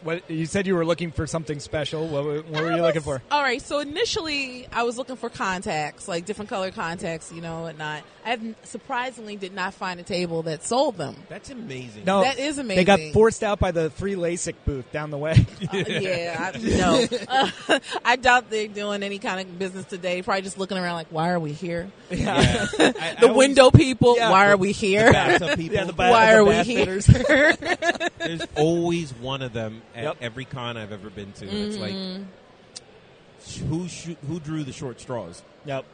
B: What you said you were looking for something special. What, were- what were
I: I
B: you looking for?
I: All right, so initially I was looking for contacts, like different color contacts, you know, whatnot. I surprisingly did not find a table that sold them.
C: That's amazing.
B: No,
I: That is amazing.
B: They got forced out by the free LASIK booth down the way.
I: Uh, yeah, I, no. Uh, [laughs] I doubt they're doing any kind of business today. Probably just looking around like, why are we here?
C: Yeah. [laughs] I- I
I: The
C: always-
I: window people,
B: Yeah.
I: why are we here?
C: bathtub people.
B: Yeah, the ba-
I: why
B: the
I: are we here? [laughs]
C: There's always one of them at
B: Yep.
C: every con I've ever been to. It's like
I: Mm-hmm.
C: who shoo- who drew the short straws?
B: Yep.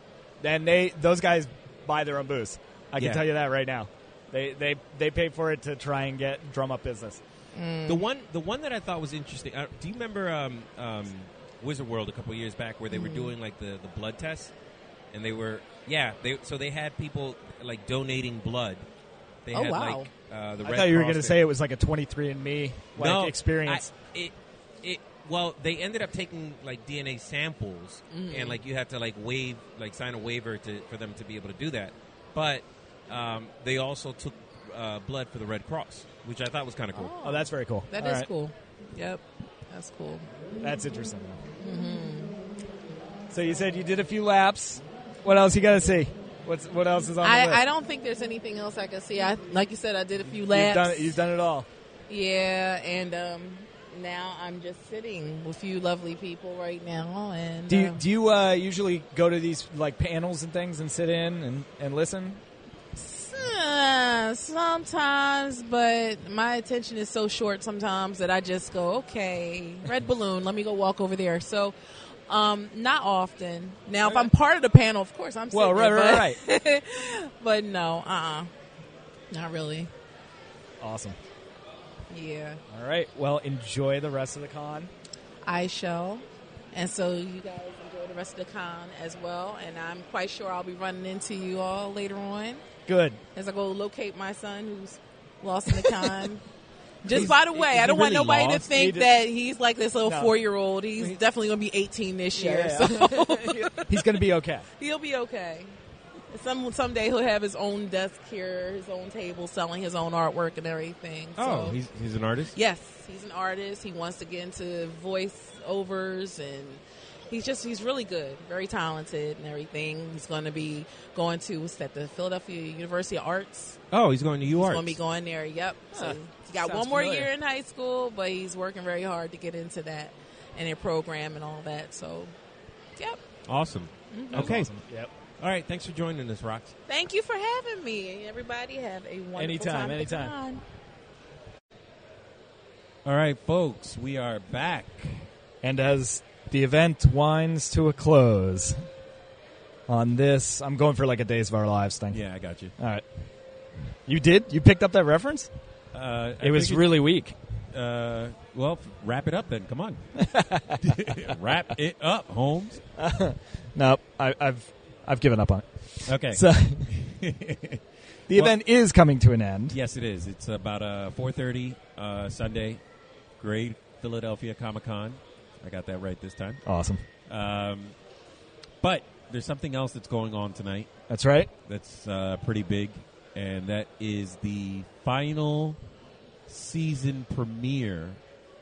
B: And they those guys buy their own booze. I can
C: Yeah.
B: tell you that right now. They they they pay for it to try and get drum up business.
I: Mm.
C: The one the one that I thought was interesting. Uh, do you remember um, um, Wizard World a couple years back where they
I: Mm.
C: were doing like the, the blood tests, and they were yeah they so they had people like donating blood. They
I: Oh,
C: had
I: wow.
C: like uh, the
B: I
C: Red
B: thought you were going to say it was like a 23andMe like
C: no,
B: experience.
C: I, it, it, well, they ended up taking like DNA samples,
I: Mm-hmm.
C: and like you had to like waive, like sign a waiver to for them to be able to do that. But um, they also took uh, blood for the Red Cross, which I thought was kind of cool.
B: oh, that's very cool.
I: That
B: All
I: is
B: right.
I: cool. Yep, that's cool.
B: That's interesting.
I: Mm-hmm.
B: So you said you did a few laps. What else you got to see? What's what else is on the list?
I: I, I don't think there's anything else I can see. I like you said, I did a few laps.
B: You've done it. You've done it all.
I: Yeah, and um, now I'm just sitting with you lovely people right now. And
B: Do you
I: uh,
B: do you uh, usually go to these like panels and things and sit in and, and listen?
I: uh, sometimes, but my attention is so short sometimes that I just go, okay, red balloon. Let me go walk over there. So. Um, not often. Now, if I'm part of the panel, of course I'm.
B: Well,
I: sitting
B: right,
I: there,
B: right,
I: but, [laughs] but no, uh, uh not really.
B: Awesome.
I: Yeah.
B: All right. Well, enjoy the rest of the con.
I: I shall. And so you guys enjoy the rest of the con as well. And I'm quite sure I'll be running into you all later on
B: Good.
I: as I go locate my son who's lost in the con. [laughs] Just
C: He's-
I: by the way, I don't want
C: really
I: nobody to think that he's like this little
B: No.
I: four year old. He's definitely going to be 18 this year.
B: Yeah, [laughs]
I: So [laughs]
B: He's going to be okay.
I: he'll be okay. Some someday he'll have his own desk here, his own table, selling his own artwork and everything.
C: Oh, he's he's an artist.
I: Yes, he's an artist. He wants to get into voice overs and he's just he's really good, very talented and everything. He's going to be going to what's that the Philadelphia University of Arts.
C: Oh, he's going to
I: He's
C: UArts.
I: going to be going there. Yep. So
B: Huh.
I: he's got
B: Sounds
I: one more
B: familiar.
I: year in high school, but he's working very hard to get into that and their program and all that. So, yep.
C: Awesome. Mm-hmm.
B: That was
C: Okay.
B: awesome. Yep.
C: All right. Thanks for joining us, Rox.
I: Thank you for having me. Everybody have a wonderful
B: Anytime,
I: time. at the
B: anytime.
C: All right, folks. We are back.
B: And as the event winds to a close on this, I'm going for like a Days of Our Lives thing.
C: Yeah, I got you.
B: All right. You did? You picked up that reference?
C: Uh,
B: It was really weak.
C: Uh, well, wrap it up then. Come on. [laughs] [laughs] wrap it up, Holmes. [laughs]
B: No, I, I've I've given up on it.
C: Okay.
B: So the event is coming to an end.
C: yes, it is. It's about uh, 4.30 uh, Sunday. Great Philadelphia Comic Con. I got that right this time.
B: Awesome.
C: Um, but there's something else that's going on tonight
B: That's right.
C: that's uh, pretty big, and that is the final season premiere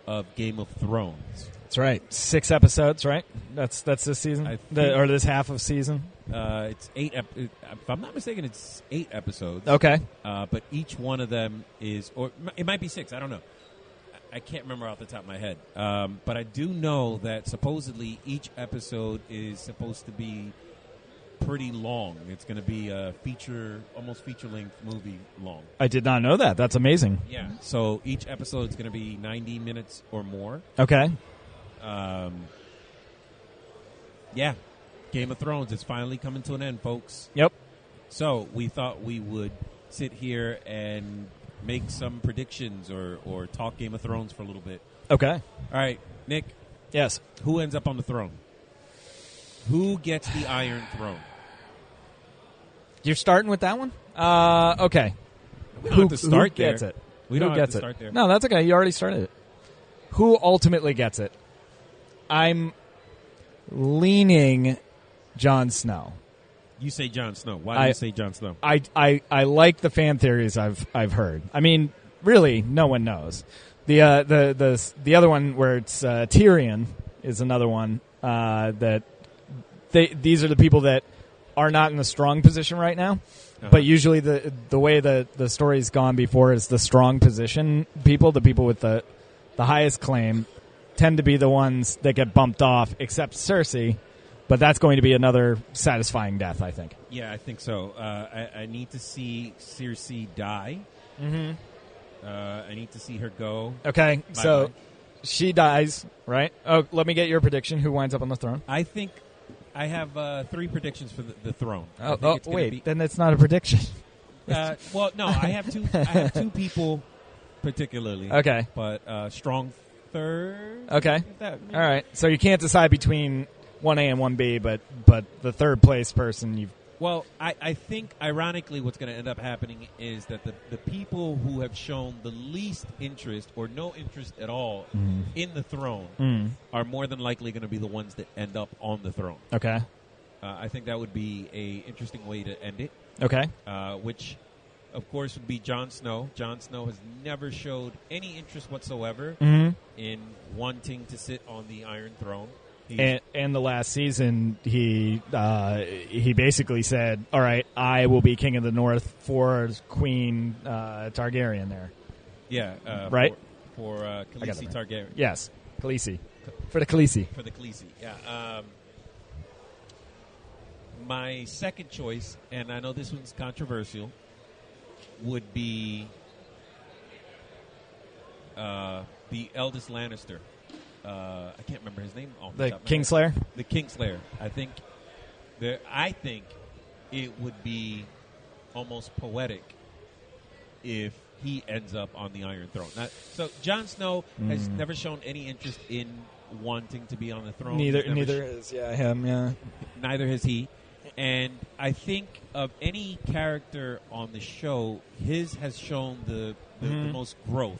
C: of Game of Thrones.
B: That's right. Six episodes, right? That's that's this season, the, or this half of season.
C: Uh, it's eight. Ep- if I'm not mistaken, it's eight episodes.
B: Okay.
C: Uh, but each one of them is, or it might be six. I don't know. I- I can't remember off the top of my head. Um, but I do know that supposedly each episode is supposed to be pretty long. It's going to be a feature, almost feature length movie long.
B: I did not know that. That's amazing.
C: Yeah. So each episode is going to be 90 minutes or more.
B: Okay.
C: Um, yeah, Game of Thrones is finally coming to an end, folks.
B: Yep.
C: So we thought we would sit here and make some predictions or, or talk Game of Thrones for a little bit.
B: Okay.
C: All right, Nick,
B: Yes.
C: who ends up on the throne? Who gets the Iron Throne?
B: You're starting with that one? Uh, okay.
C: We don't have to start
B: who gets
C: there.
B: it?
C: We
B: who
C: don't
B: gets
C: to
B: it?
C: start there.
B: No, that's okay. You already started it. Who ultimately gets it? I'm leaning Jon Snow.
C: You say Jon Snow. Why do
B: I-
C: you say Jon Snow?
B: I, I, I like the fan theories I've I've heard. I mean, really, no one knows. The uh, the the the other one where it's uh, Tyrion is another one uh, that they these are the people that are not in a strong position right now.
C: Uh-huh.
B: But usually the the way the the story's gone before is the strong position people, the people with the the highest claim, tend to be the ones that get bumped off, except Cersei. But that's going to be another satisfying death, I think.
C: Yeah, I think so. Uh, I, I need to see Cersei die.
B: Mm-hmm.
C: Uh, I need to see her go.
B: Okay,
C: Bye-bye.
B: so she dies, right? Oh, let me get your prediction. Who winds up on the throne?
C: I think I have uh, three predictions for the, the throne.
B: Oh, oh wait,
C: be-
B: then that's not a prediction. [laughs] [laughs]
C: uh, well, no, I have two. I have two [laughs] people particularly.
B: Okay.
C: but uh, strong third.
B: Okay, all right. So you can't decide between one A and one B, but but the third place person you.
C: Well, I, I think ironically, what's going to end up happening is that the, the people who have shown the least interest or no interest at all
B: Mhm.
C: in the throne
B: Mm.
C: are more than likely going to be the ones that end up on the throne.
B: Okay.
C: Uh, I think that would be a interesting way to end it.
B: Okay.
C: Uh, which, of course, would be Jon Snow. Jon Snow has never showed any interest whatsoever
B: Mhm.
C: in wanting to sit on the Iron Throne.
B: And, and the last season, he uh, he basically said, "All right, I will be king of the North for Queen uh, Targaryen." There,
C: yeah, uh,
B: Right?
C: for, for uh, Khaleesi
B: right.
C: Targaryen.
B: yes, Khaleesi for the Khaleesi.
C: for the Khaleesi. Yeah. Um, my second choice, and I know this one's controversial, would be uh, the eldest Lannister. Uh, I can't remember his name. Off the,
B: The
C: top of my head.
B: Kingslayer?
C: The Kingslayer. I think. There, I think it would be almost poetic if he ends up on the Iron Throne. Not, so Jon Snow has
B: Mm.
C: never shown any interest in wanting to be on the throne.
B: Neither neither
C: sh-
B: is yeah him yeah.
C: neither has he. And I think of any character on the show, his has shown the the, the
B: Mhm.
C: most growth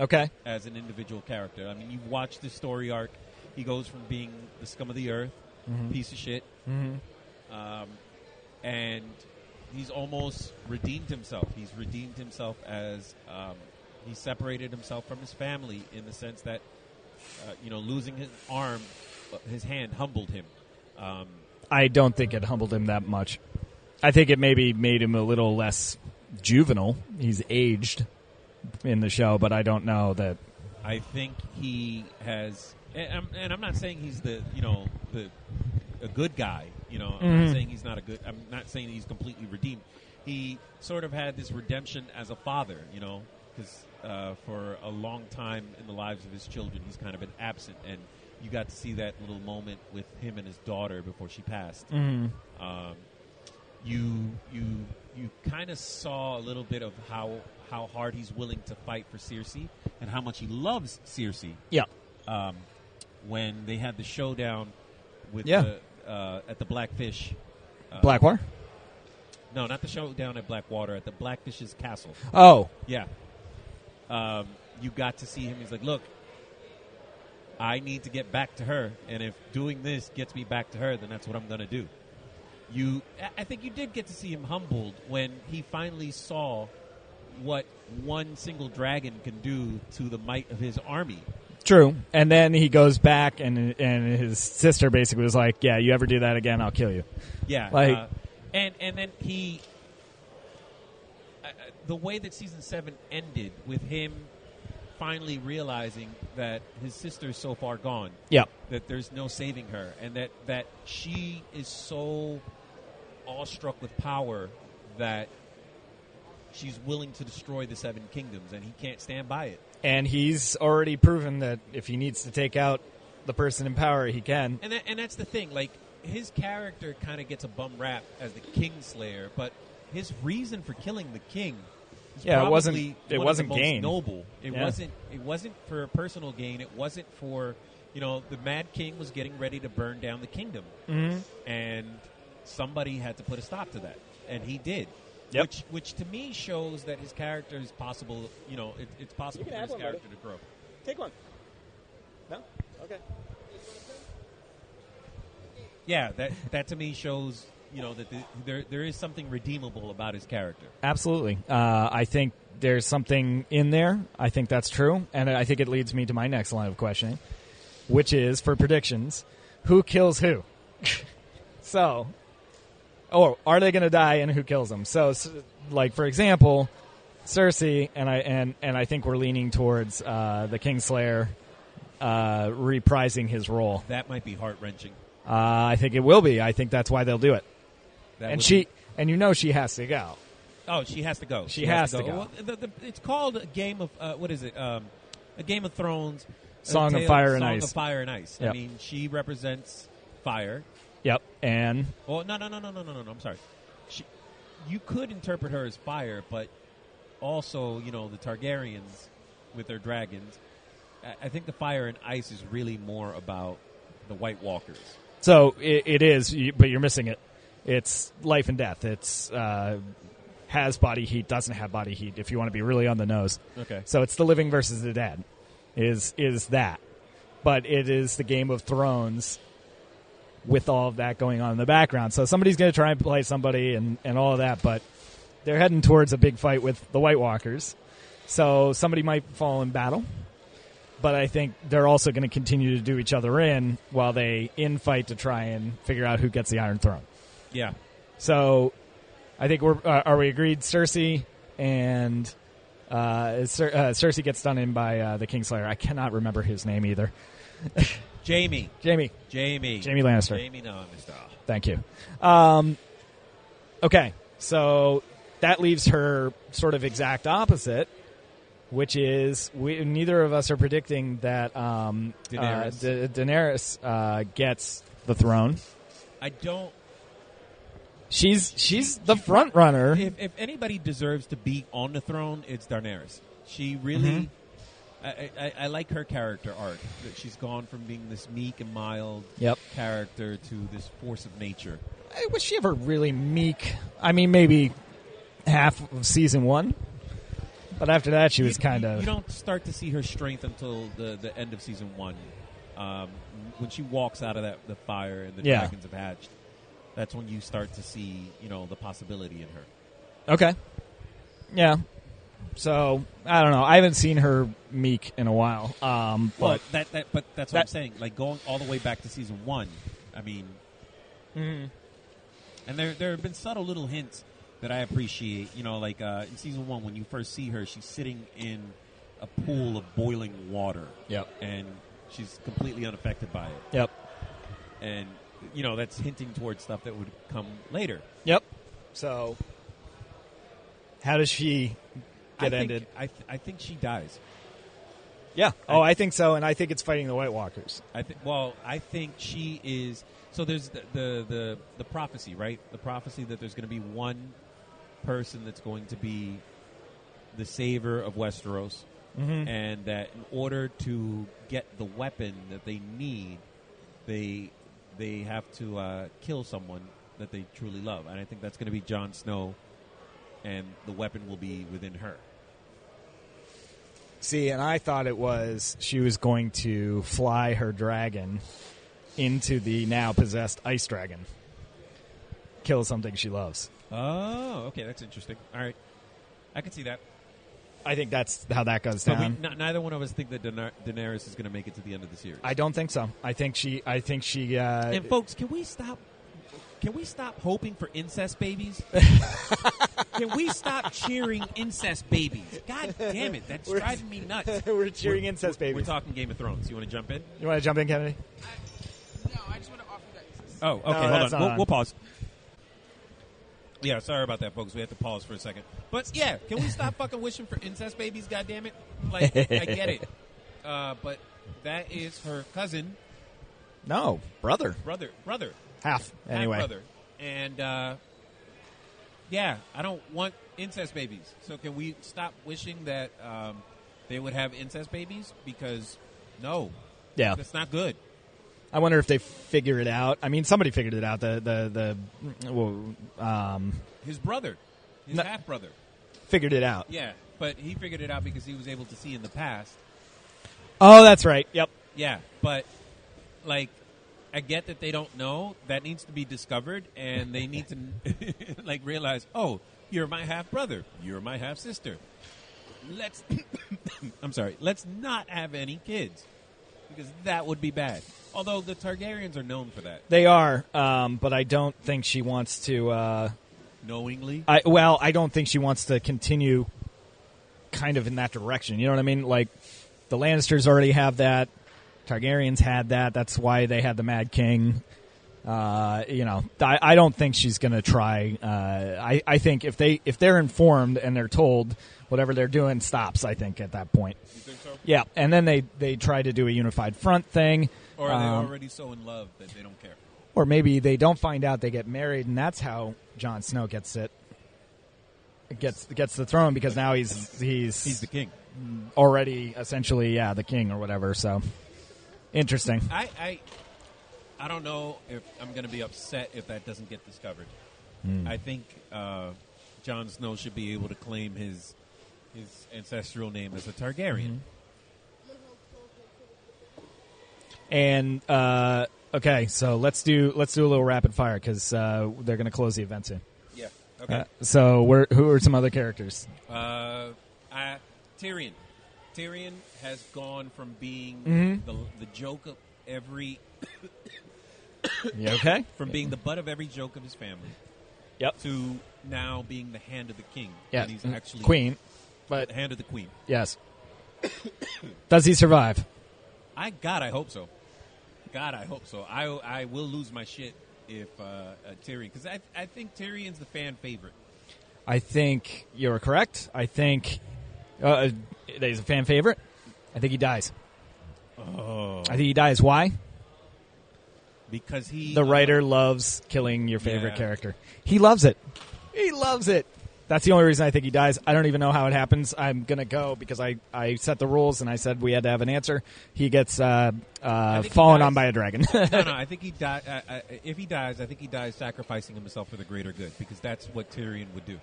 B: Okay.
C: as an individual character. I mean, you've watched the story arc. He goes from being the scum of the earth,
B: Mhm.
C: piece of shit,
B: Mhm.
C: um, and he's almost redeemed himself. He's redeemed himself as um, he separated himself from his family in the sense that uh, you know losing his arm, uh, his hand humbled him. Um,
B: I don't think it humbled him that much. I think it maybe made him a little less juvenile. He's aged in the show, but I don't know that.
C: I think he has, and I'm, and I'm not saying he's the you know the a good guy. You know, I'm not saying he's not a good. I'm not saying he's completely redeemed. He sort of had this redemption as a father. You know, because uh, for a long time in the lives of his children, he's kind of been absent, and you got to see that little moment with him and his daughter before she passed.
B: Mhm.
C: Um, you you you kind of saw a little bit of how how hard he's willing to fight for Cersei and how much he loves Cersei.
B: Yeah.
C: Um, when they had the showdown with
B: Yeah.
C: the, uh, at the Blackfish. Uh,
B: Blackwater.
C: No, not the showdown at Blackwater. At the Blackfish's castle.
B: Oh.
C: Yeah. Um, you got to see him. He's like, look. I need to get back to her, and if doing this gets me back to her, then that's what I'm going to do you I- I think you did get to see him humbled when he finally saw what one single dragon can do to the might of his army.
B: True. And then he goes back, and and his sister basically was like, "Yeah, you ever do that again, I'll kill you."
C: Yeah,
B: Like-
C: uh, and and then he, uh, uh, the way that season seven ended with him finally realizing that his sister's so far gone.
B: Yep.
C: That there's no saving her, and that that she is so awestruck with power that she's willing to destroy the seven kingdoms, and he can't stand by it.
B: And he's already proven that if he needs to take out the person in power he can.
C: And that, and that's the thing. Like his character kind of gets a bum rap as the Kingslayer, but his reason for killing the king. is
B: Yeah, it wasn't- it wasn't gain.
C: Noble. It
B: Yeah.
C: wasn't. It wasn't for personal gain. It wasn't for you know the Mad King was getting ready to burn down the kingdom,
B: Mhm.
C: and somebody had to put a stop to that, and he did.
B: Yep.
C: Which, which to me shows that his character is possible. You know, it, it's possible for his
B: one, buddy.
C: character to grow.
B: Take one. No? Okay.
C: Yeah, that that to me shows you know that the, there there is something redeemable about his character.
B: Absolutely. Uh, I think there's something in there. I think that's true. And I think it leads me to my next line of questioning, which is for predictions who kills who? [laughs] so, or are they going to die and who kills them? So, s- like, for example, Cersei, and I, and, and I think we're leaning towards uh, the Kingslayer uh, reprising his role.
C: That might be heart wrenching.
B: Uh, I think it will be. I think that's why they'll do it.
C: That
B: and she,
C: be-
B: and you know she has to go.
C: oh, she has to go.
B: She has to go.
C: Well, the, the, it's called a game of uh, what is it? Um, a Game of Thrones.
B: Song of Fire and
C: Song
B: Ice.
C: of Fire and Ice. I mean, she represents fire.
B: Yep. And
C: Oh no no no no no no no! no I'm sorry. She, you could interpret her as fire, but also you know the Targaryens with their dragons. I, I think the fire and ice is really more about the White Walkers.
B: So it, it is, but you're missing it. It's life and death. It's uh, has body heat, doesn't have body heat. If you want to be really on the nose,
C: Okay.
B: So it's the living versus the dead. Is is that? But it is the Game of Thrones with all of that going on in the background. So somebody's going to try and play somebody and and all of that, but they're heading towards a big fight with the White Walkers. So somebody might fall in battle but I think they're also going to continue to do each other in while they infight to try and figure out who gets the Iron Throne.
C: Yeah.
B: So I think we're uh, are we agreed? Cersei and uh, Cer- uh, Cersei gets done in by uh, the Kingslayer. I cannot remember his name either. [laughs]
C: Jaime.
B: Jaime.
C: Jaime.
B: Jaime Lannister.
C: Jaime, no, Mister.
B: Thank you. Um, okay, so that leaves her sort of exact opposite, which is we, neither of us are predicting that um,
C: Daenerys.
B: Uh, Da- Daenerys uh, gets the throne.
C: I don't.
B: She's she's the front runner.
C: If, if anybody deserves to be on the throne, it's Daenerys. She really.
B: Mhm.
C: I, I, I like her character arc. That she's gone from being this meek and mild
B: Yep.
C: character to this force of nature.
B: I- Was she ever really meek? I mean, maybe half of season one, but after that, she was kind of.
C: You don't start to see her strength until the, the end of season one, um, when she walks out of that the fire and the
B: Yeah.
C: dragons have hatched. That's when you start to see you know the possibility in her.
B: Okay. Yeah. So I don't know. I haven't seen her meek in a while. Um,
C: Well,
B: but
C: that, that but that's what I'm saying. Like going all the way back to season one. I mean,
B: Mhm.
C: and there there have been subtle little hints that I appreciate. You know, like uh, in season one when you first see her, she's sitting in a pool of boiling water.
B: Yep.
C: And she's completely unaffected by it.
B: Yep.
C: And you know that's hinting towards stuff that would come later.
B: Yep. So how does she
C: I
B: get
C: think,
B: ended?
C: I, th- I think she dies.
B: Yeah. Oh, I think so, and I think it's fighting the White Walkers.
C: I think. Well, I think she is. So there's the, the the the prophecy, right? The prophecy that there's going to be one person that's going to be the savior of Westeros,
B: Mhm.
C: and that in order to get the weapon that they need, they they have to uh, kill someone that they truly love, and I think that's going to be Jon Snow, and the weapon will be within her.
B: See, and I thought it was she was going to fly her dragon into the now possessed ice dragon, kill something she loves.
C: Oh, okay, that's interesting. All right, I can see that.
B: I think that's how that goes
C: But we,
B: down.
C: n- neither one of us think that Daener- Daenerys is going to make it to the end of the series.
B: I don't think so. I think she. I think she. Uh,
C: and folks, can we stop? Can we stop hoping for incest babies? [laughs] can we stop cheering incest babies? God damn it, that's
B: We're-
C: driving me nuts. [laughs]
B: we're cheering incest
C: we're-
B: babies.
C: We're talking Game of Thrones. You want to jump in?
B: you want to jump in, Kennedy?
E: No, I just want to offer that.
C: Oh, okay.
B: No,
C: hold on.
B: not
C: We'll,
B: on.
C: we'll pause. Yeah, sorry about that, folks. We had to pause for a second. But yeah, can we stop fucking wishing for incest babies? God damn it! Like, I get it, [laughs] uh, but that is her cousin,
B: No, brother.
C: brother, brother,
B: Half. Anyway.
C: brother, and uh, yeah, I don't want incest babies. So can we stop wishing that um, they would have incest babies? Because no,
B: Yeah.
C: that's not good.
B: I wonder if they figure it out. I mean, somebody figured it out. The the the well, um,
C: His brother, his
B: No.
C: half brother,
B: figured it out.
C: yeah, but he figured it out because he was able to see in the past.
B: Oh, that's right. Yep.
C: Yeah, but like I get that they don't know. That needs to be discovered, and they need to [laughs] like realize, oh, you're my half brother, you're my half sister. Let's, [coughs] I'm sorry, let's not have any kids because that would be bad. Although the Targaryens are known for that,
B: They are, um, but I don't think she wants to. Uh,
C: knowingly.
B: I well, I don't think she wants to continue kind of in that direction. You know what I mean? Like the Lannisters already have that. Targaryens had that. That's why they had the Mad King. Uh, you know, I, I don't think she's going to try. Uh, I, I think if they if they're informed and they're told whatever they're doing stops. I think at that point.
C: You think so?
B: Yeah, and then they they try to do a unified front thing.
C: Or are they
B: Um,
C: already so in love that they don't care?
B: or maybe they don't find out they get married, and that's how Jon Snow gets it. Gets gets the throne because now he's he's
C: He's the king.
B: already essentially yeah the king or whatever. So interesting.
C: I, I, I don't know if I'm going to be upset if that doesn't get discovered. I think uh, Jon Snow should be able to claim his his ancestral name as a Targaryen.
B: And uh, okay, so let's do let's do a little rapid fire because uh, they're going to close the event soon.
C: Yeah. Okay.
B: Uh, so where, who are some other characters?
C: Uh, I, Tyrion. Tyrion has gone from being
B: Mhm.
C: the the joke of every [coughs]
B: You okay?
C: from being the butt of every joke of his family
B: Yep.
C: to now being the hand of the king.
B: Yeah.
C: He's
B: mm,
C: actually
B: queen. But
C: the hand of the queen.
B: yes, [coughs] does he survive?
C: I God, I hope so. God, I hope so. I I will lose my shit if uh, uh, Tyrion because I I think Tyrion's the fan favorite.
B: I think you're correct. I think uh, that he's a fan favorite. I think he dies.
C: Oh,
B: I think he dies. Why?
C: because he
B: The writer loves killing your favorite
C: Yeah.
B: character. He loves it. He loves it. That's the only reason I think he dies. I don't even know how it happens. I'm gonna go because I, I set the rules and I said we had to have an answer. He gets uh, uh, fallen on by a dragon.
C: no, no. [laughs] I think he die. Uh, uh, if he dies, I think he dies sacrificing himself for the greater good because that's what Tyrion would do.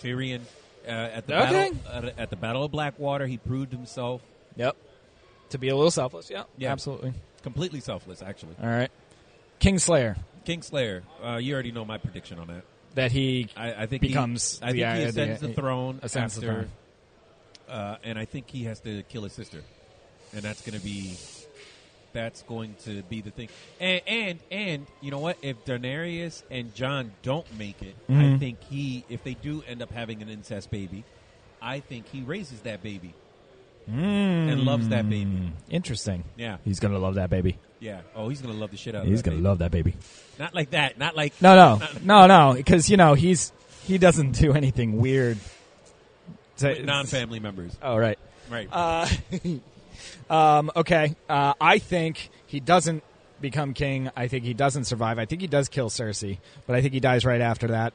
C: Tyrion uh, at the
B: Okay.
C: battle uh, at the Battle of Blackwater, he proved himself
B: yep. To be a little selfless. Yeah.
C: Yeah.
B: Absolutely.
C: completely selfless. Actually,
B: All right. Kingslayer.
C: Kingslayer. Uh, you already know my prediction on that.
B: That he
C: I, I think
B: becomes
C: He, I think he ascends the,
B: the-
C: throne
B: ascends the throne.
C: Uh, and I think he has to kill his sister, and that's going to be that's going to be the thing. And and and you know what? If Daenerys and Jon don't make it, I
B: Mhm.
C: think he if they do end up having an incest baby, I think he raises that baby. and loves that baby.
B: Mm, Interesting.
C: Yeah,
B: He's gonna love that baby.
C: yeah. Oh, he's going to love the shit out of
B: He's gonna
C: baby.
B: love that baby.
C: Not like that. Not like
B: No, no, no, no. Because you know he's he doesn't do anything weird. to-
C: non-family members.
B: Oh right.
C: Right.
B: Uh, [laughs] um, okay. Uh, I think he doesn't become king. I think he doesn't survive. I think he does kill Cersei, but I think he dies right after that.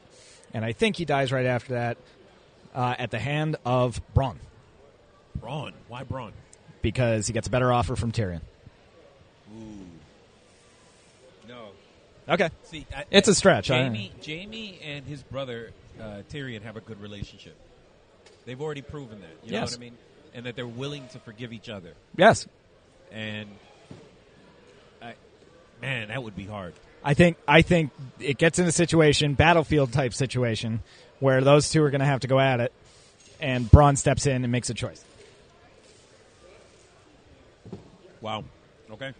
B: And I think he dies right after that uh, at the hand of Bronn
C: Bronn. Why Bronn?
B: because he gets a better offer from Tyrion.
C: Ooh. No.
B: Okay.
C: See, I,
B: It's a stretch,
C: Jaime, Jaime and his brother uh, Tyrion have a good relationship. They've already proven that. You know
B: Yes.
C: what I mean? And that they're willing to forgive each other.
B: Yes.
C: And I, man, that would be hard.
B: I think I think it gets in a situation, battlefield type situation, where those two are going to have to go at it, and Bronn steps in and makes a choice.
C: Wow. Okay.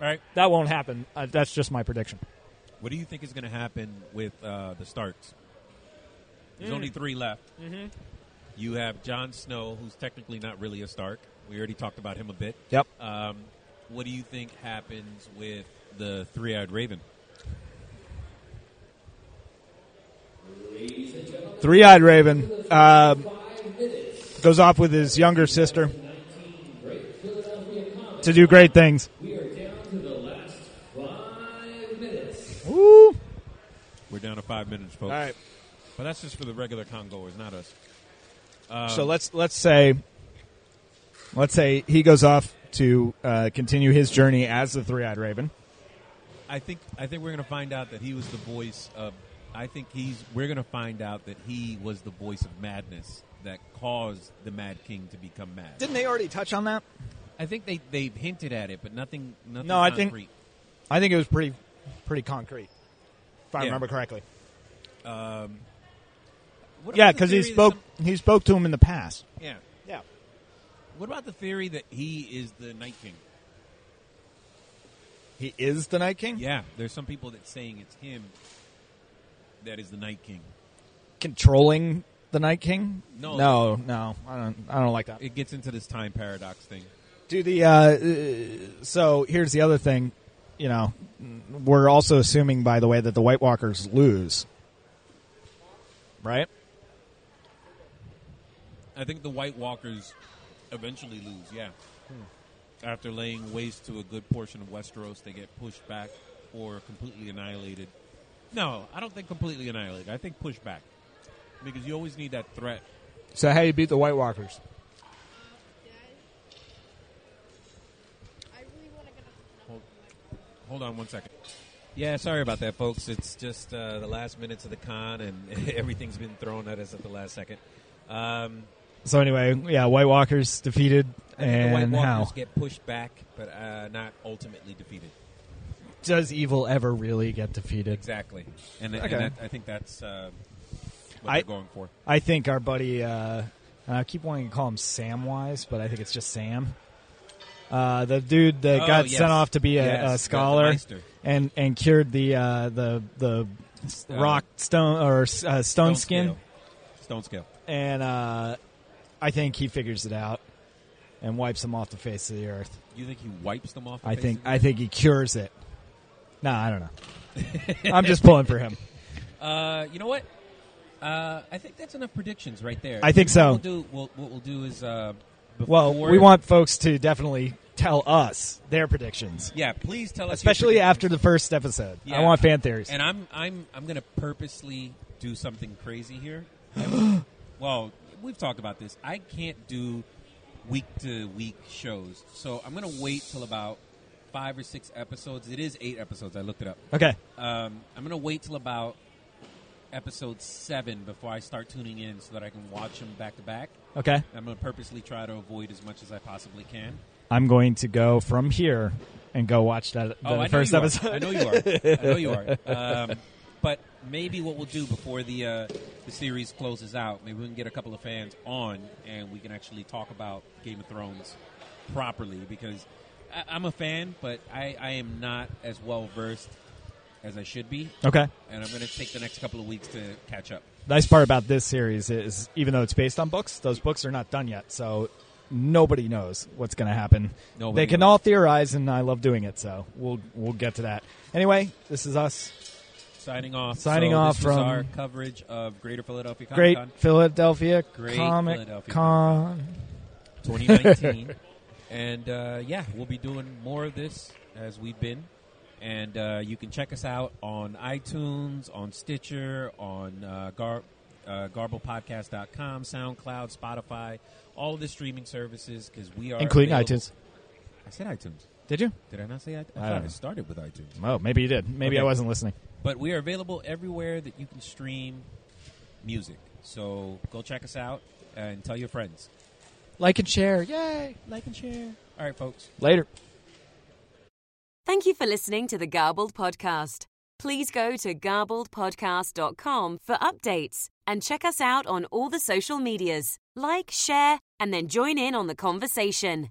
C: All right.
B: That won't happen. Uh, that's just my prediction.
C: What do you think is going to happen with uh, the Starks? There's
B: Mm.
C: only three left.
B: Mm-hmm.
C: You have Jon Snow, who's technically not really a Stark. We already talked about him a bit.
B: Yep.
C: Um, what do you think happens with the three-eyed raven?
B: Three-eyed raven uh, goes off with his younger sister to do great things. Woo!
C: We're down to five minutes, folks.
B: All right.
C: But that's just for the regular Congoers, not us. Um,
B: so let's let's say let's say he goes off to uh, continue his journey as the three-eyed raven.
C: I think I think we're going to find out that he was the voice of. I think he's. We're going to find out that he was the voice of madness that caused the Mad King to become mad.
B: Didn't they already touch on that?
C: I think they they hinted at it, but nothing. nothing
B: No, I think- I think it was pretty pretty concrete, if I
C: Yeah.
B: remember correctly.
C: Um, what
B: Yeah,
C: about the
B: because he spoke
C: some-
B: he spoke to him in the past.
C: yeah.
B: Yeah.
C: What about the theory that he is the Night King?
B: He is the Night King.
C: Yeah, there's some people that saying it's him that is the Night King.
B: controlling the Night King.
C: No.
B: no, no. I don't. I don't like that.
C: It gets into this time paradox thing.
B: Do the uh, uh, so here's the other thing. You know, we're also assuming, by the way, that the White Walkers lose, right?
C: I think the White Walkers eventually lose. Yeah, after laying waste to a good portion of Westeros, they get pushed back or completely annihilated. No, I don't think completely annihilated. I think pushed back because you always need that threat.
B: So how you beat the White Walkers?
C: Hold, hold on one second. Yeah, sorry about that, folks. It's just uh, the last minutes of the con, and [laughs] everything's been thrown at us at the last second. Um,
B: So anyway, yeah, White Walkers defeated,
C: I think the White
B: and
C: Walkers
B: how
C: get pushed back, but uh, not ultimately defeated.
B: does evil ever really get defeated?
C: Exactly, and, and that, I think that's uh, what
B: I-
C: they're going for.
B: I think our buddy, uh, I keep wanting to call him Samwise, but I think it's just Sam. Uh, the dude that
C: Oh,
B: got
C: yes.
B: sent off to be a,
C: Yes,
B: a scholar and and cured the uh, the the
C: Uh,
B: rock stone or uh, stone, skin,
C: scale. Stone scale.
B: and uh, I think he figures it out and wipes them off the face of the earth.
C: You think he wipes them off? The
B: I
C: face
B: think
C: of the
B: I think he cures it. No, I don't know. [laughs] I'm just pulling for him.
C: Uh, you know what? Uh, I think that's enough predictions right there.
B: I think so.
C: What we'll do, we'll, what we'll do is, uh,
B: Well, we want folks to definitely tell us their predictions.
C: Yeah, please tell us,
B: especially after the first episode.
C: Yeah.
B: I want fan theories.
C: And I'm I'm I'm going to purposely do something crazy here. [gasps] well, we've talked about this. I can't do week to week shows, so I'm going to wait till about five or six episodes. It is eight episodes. I looked it up.
B: Okay.
C: Um, I'm going to wait till about episode seven before I start tuning in, so that I can watch them back to back.
B: Okay.
C: I'm going to purposely try to avoid as much as I possibly can.
B: I'm going to go from here and go watch that the
C: oh,
B: first episode.
C: I know you are. I know you are. [laughs] Um, maybe what we'll do before the uh, the series closes out, maybe we can get a couple of fans on and we can actually talk about Game of Thrones properly because I, I'm a fan, but I, I am not as well versed as I should be.
B: Okay.
C: And I'm going to take the next couple of weeks to catch up.
B: nice part about this series is even though it's based on books, those books are not done yet, so nobody knows what's going to happen.
C: Nobody
B: they can
C: knows.
B: all theorize, and I love doing it. So we'll we'll get to that. Anyway, this is us.
C: Signing off.
B: Signing
C: So
B: off from
C: our coverage of Greater Philadelphia Comic
B: Great
C: Con
B: Philadelphia
C: Great
B: Comic
C: Philadelphia
B: Con.
C: 2019. [laughs] and uh, yeah, we'll be doing more of this as we've been. And uh, you can check us out on iTunes, on Stitcher, on uh, Gar- uh, GarblePodcast.com, SoundCloud, Spotify, all of the streaming services because we are
B: Including
C: available-
B: iTunes.
C: I said iTunes.
B: Did you?
C: Did I not say iTunes? I,
B: I
C: thought
B: don't
C: I started with iTunes.
B: Oh, maybe you did. Maybe I wasn't listening.
C: But we are available everywhere that you can stream music. So go check us out and tell your friends.
B: Like and share. Yay.
C: Like and share. All right, folks.
B: Later.
A: Thank you for listening to the Garbled Podcast. Please go to garbledpodcast.com for updates and check us out on all the social medias. Like, share, and then join in on the conversation.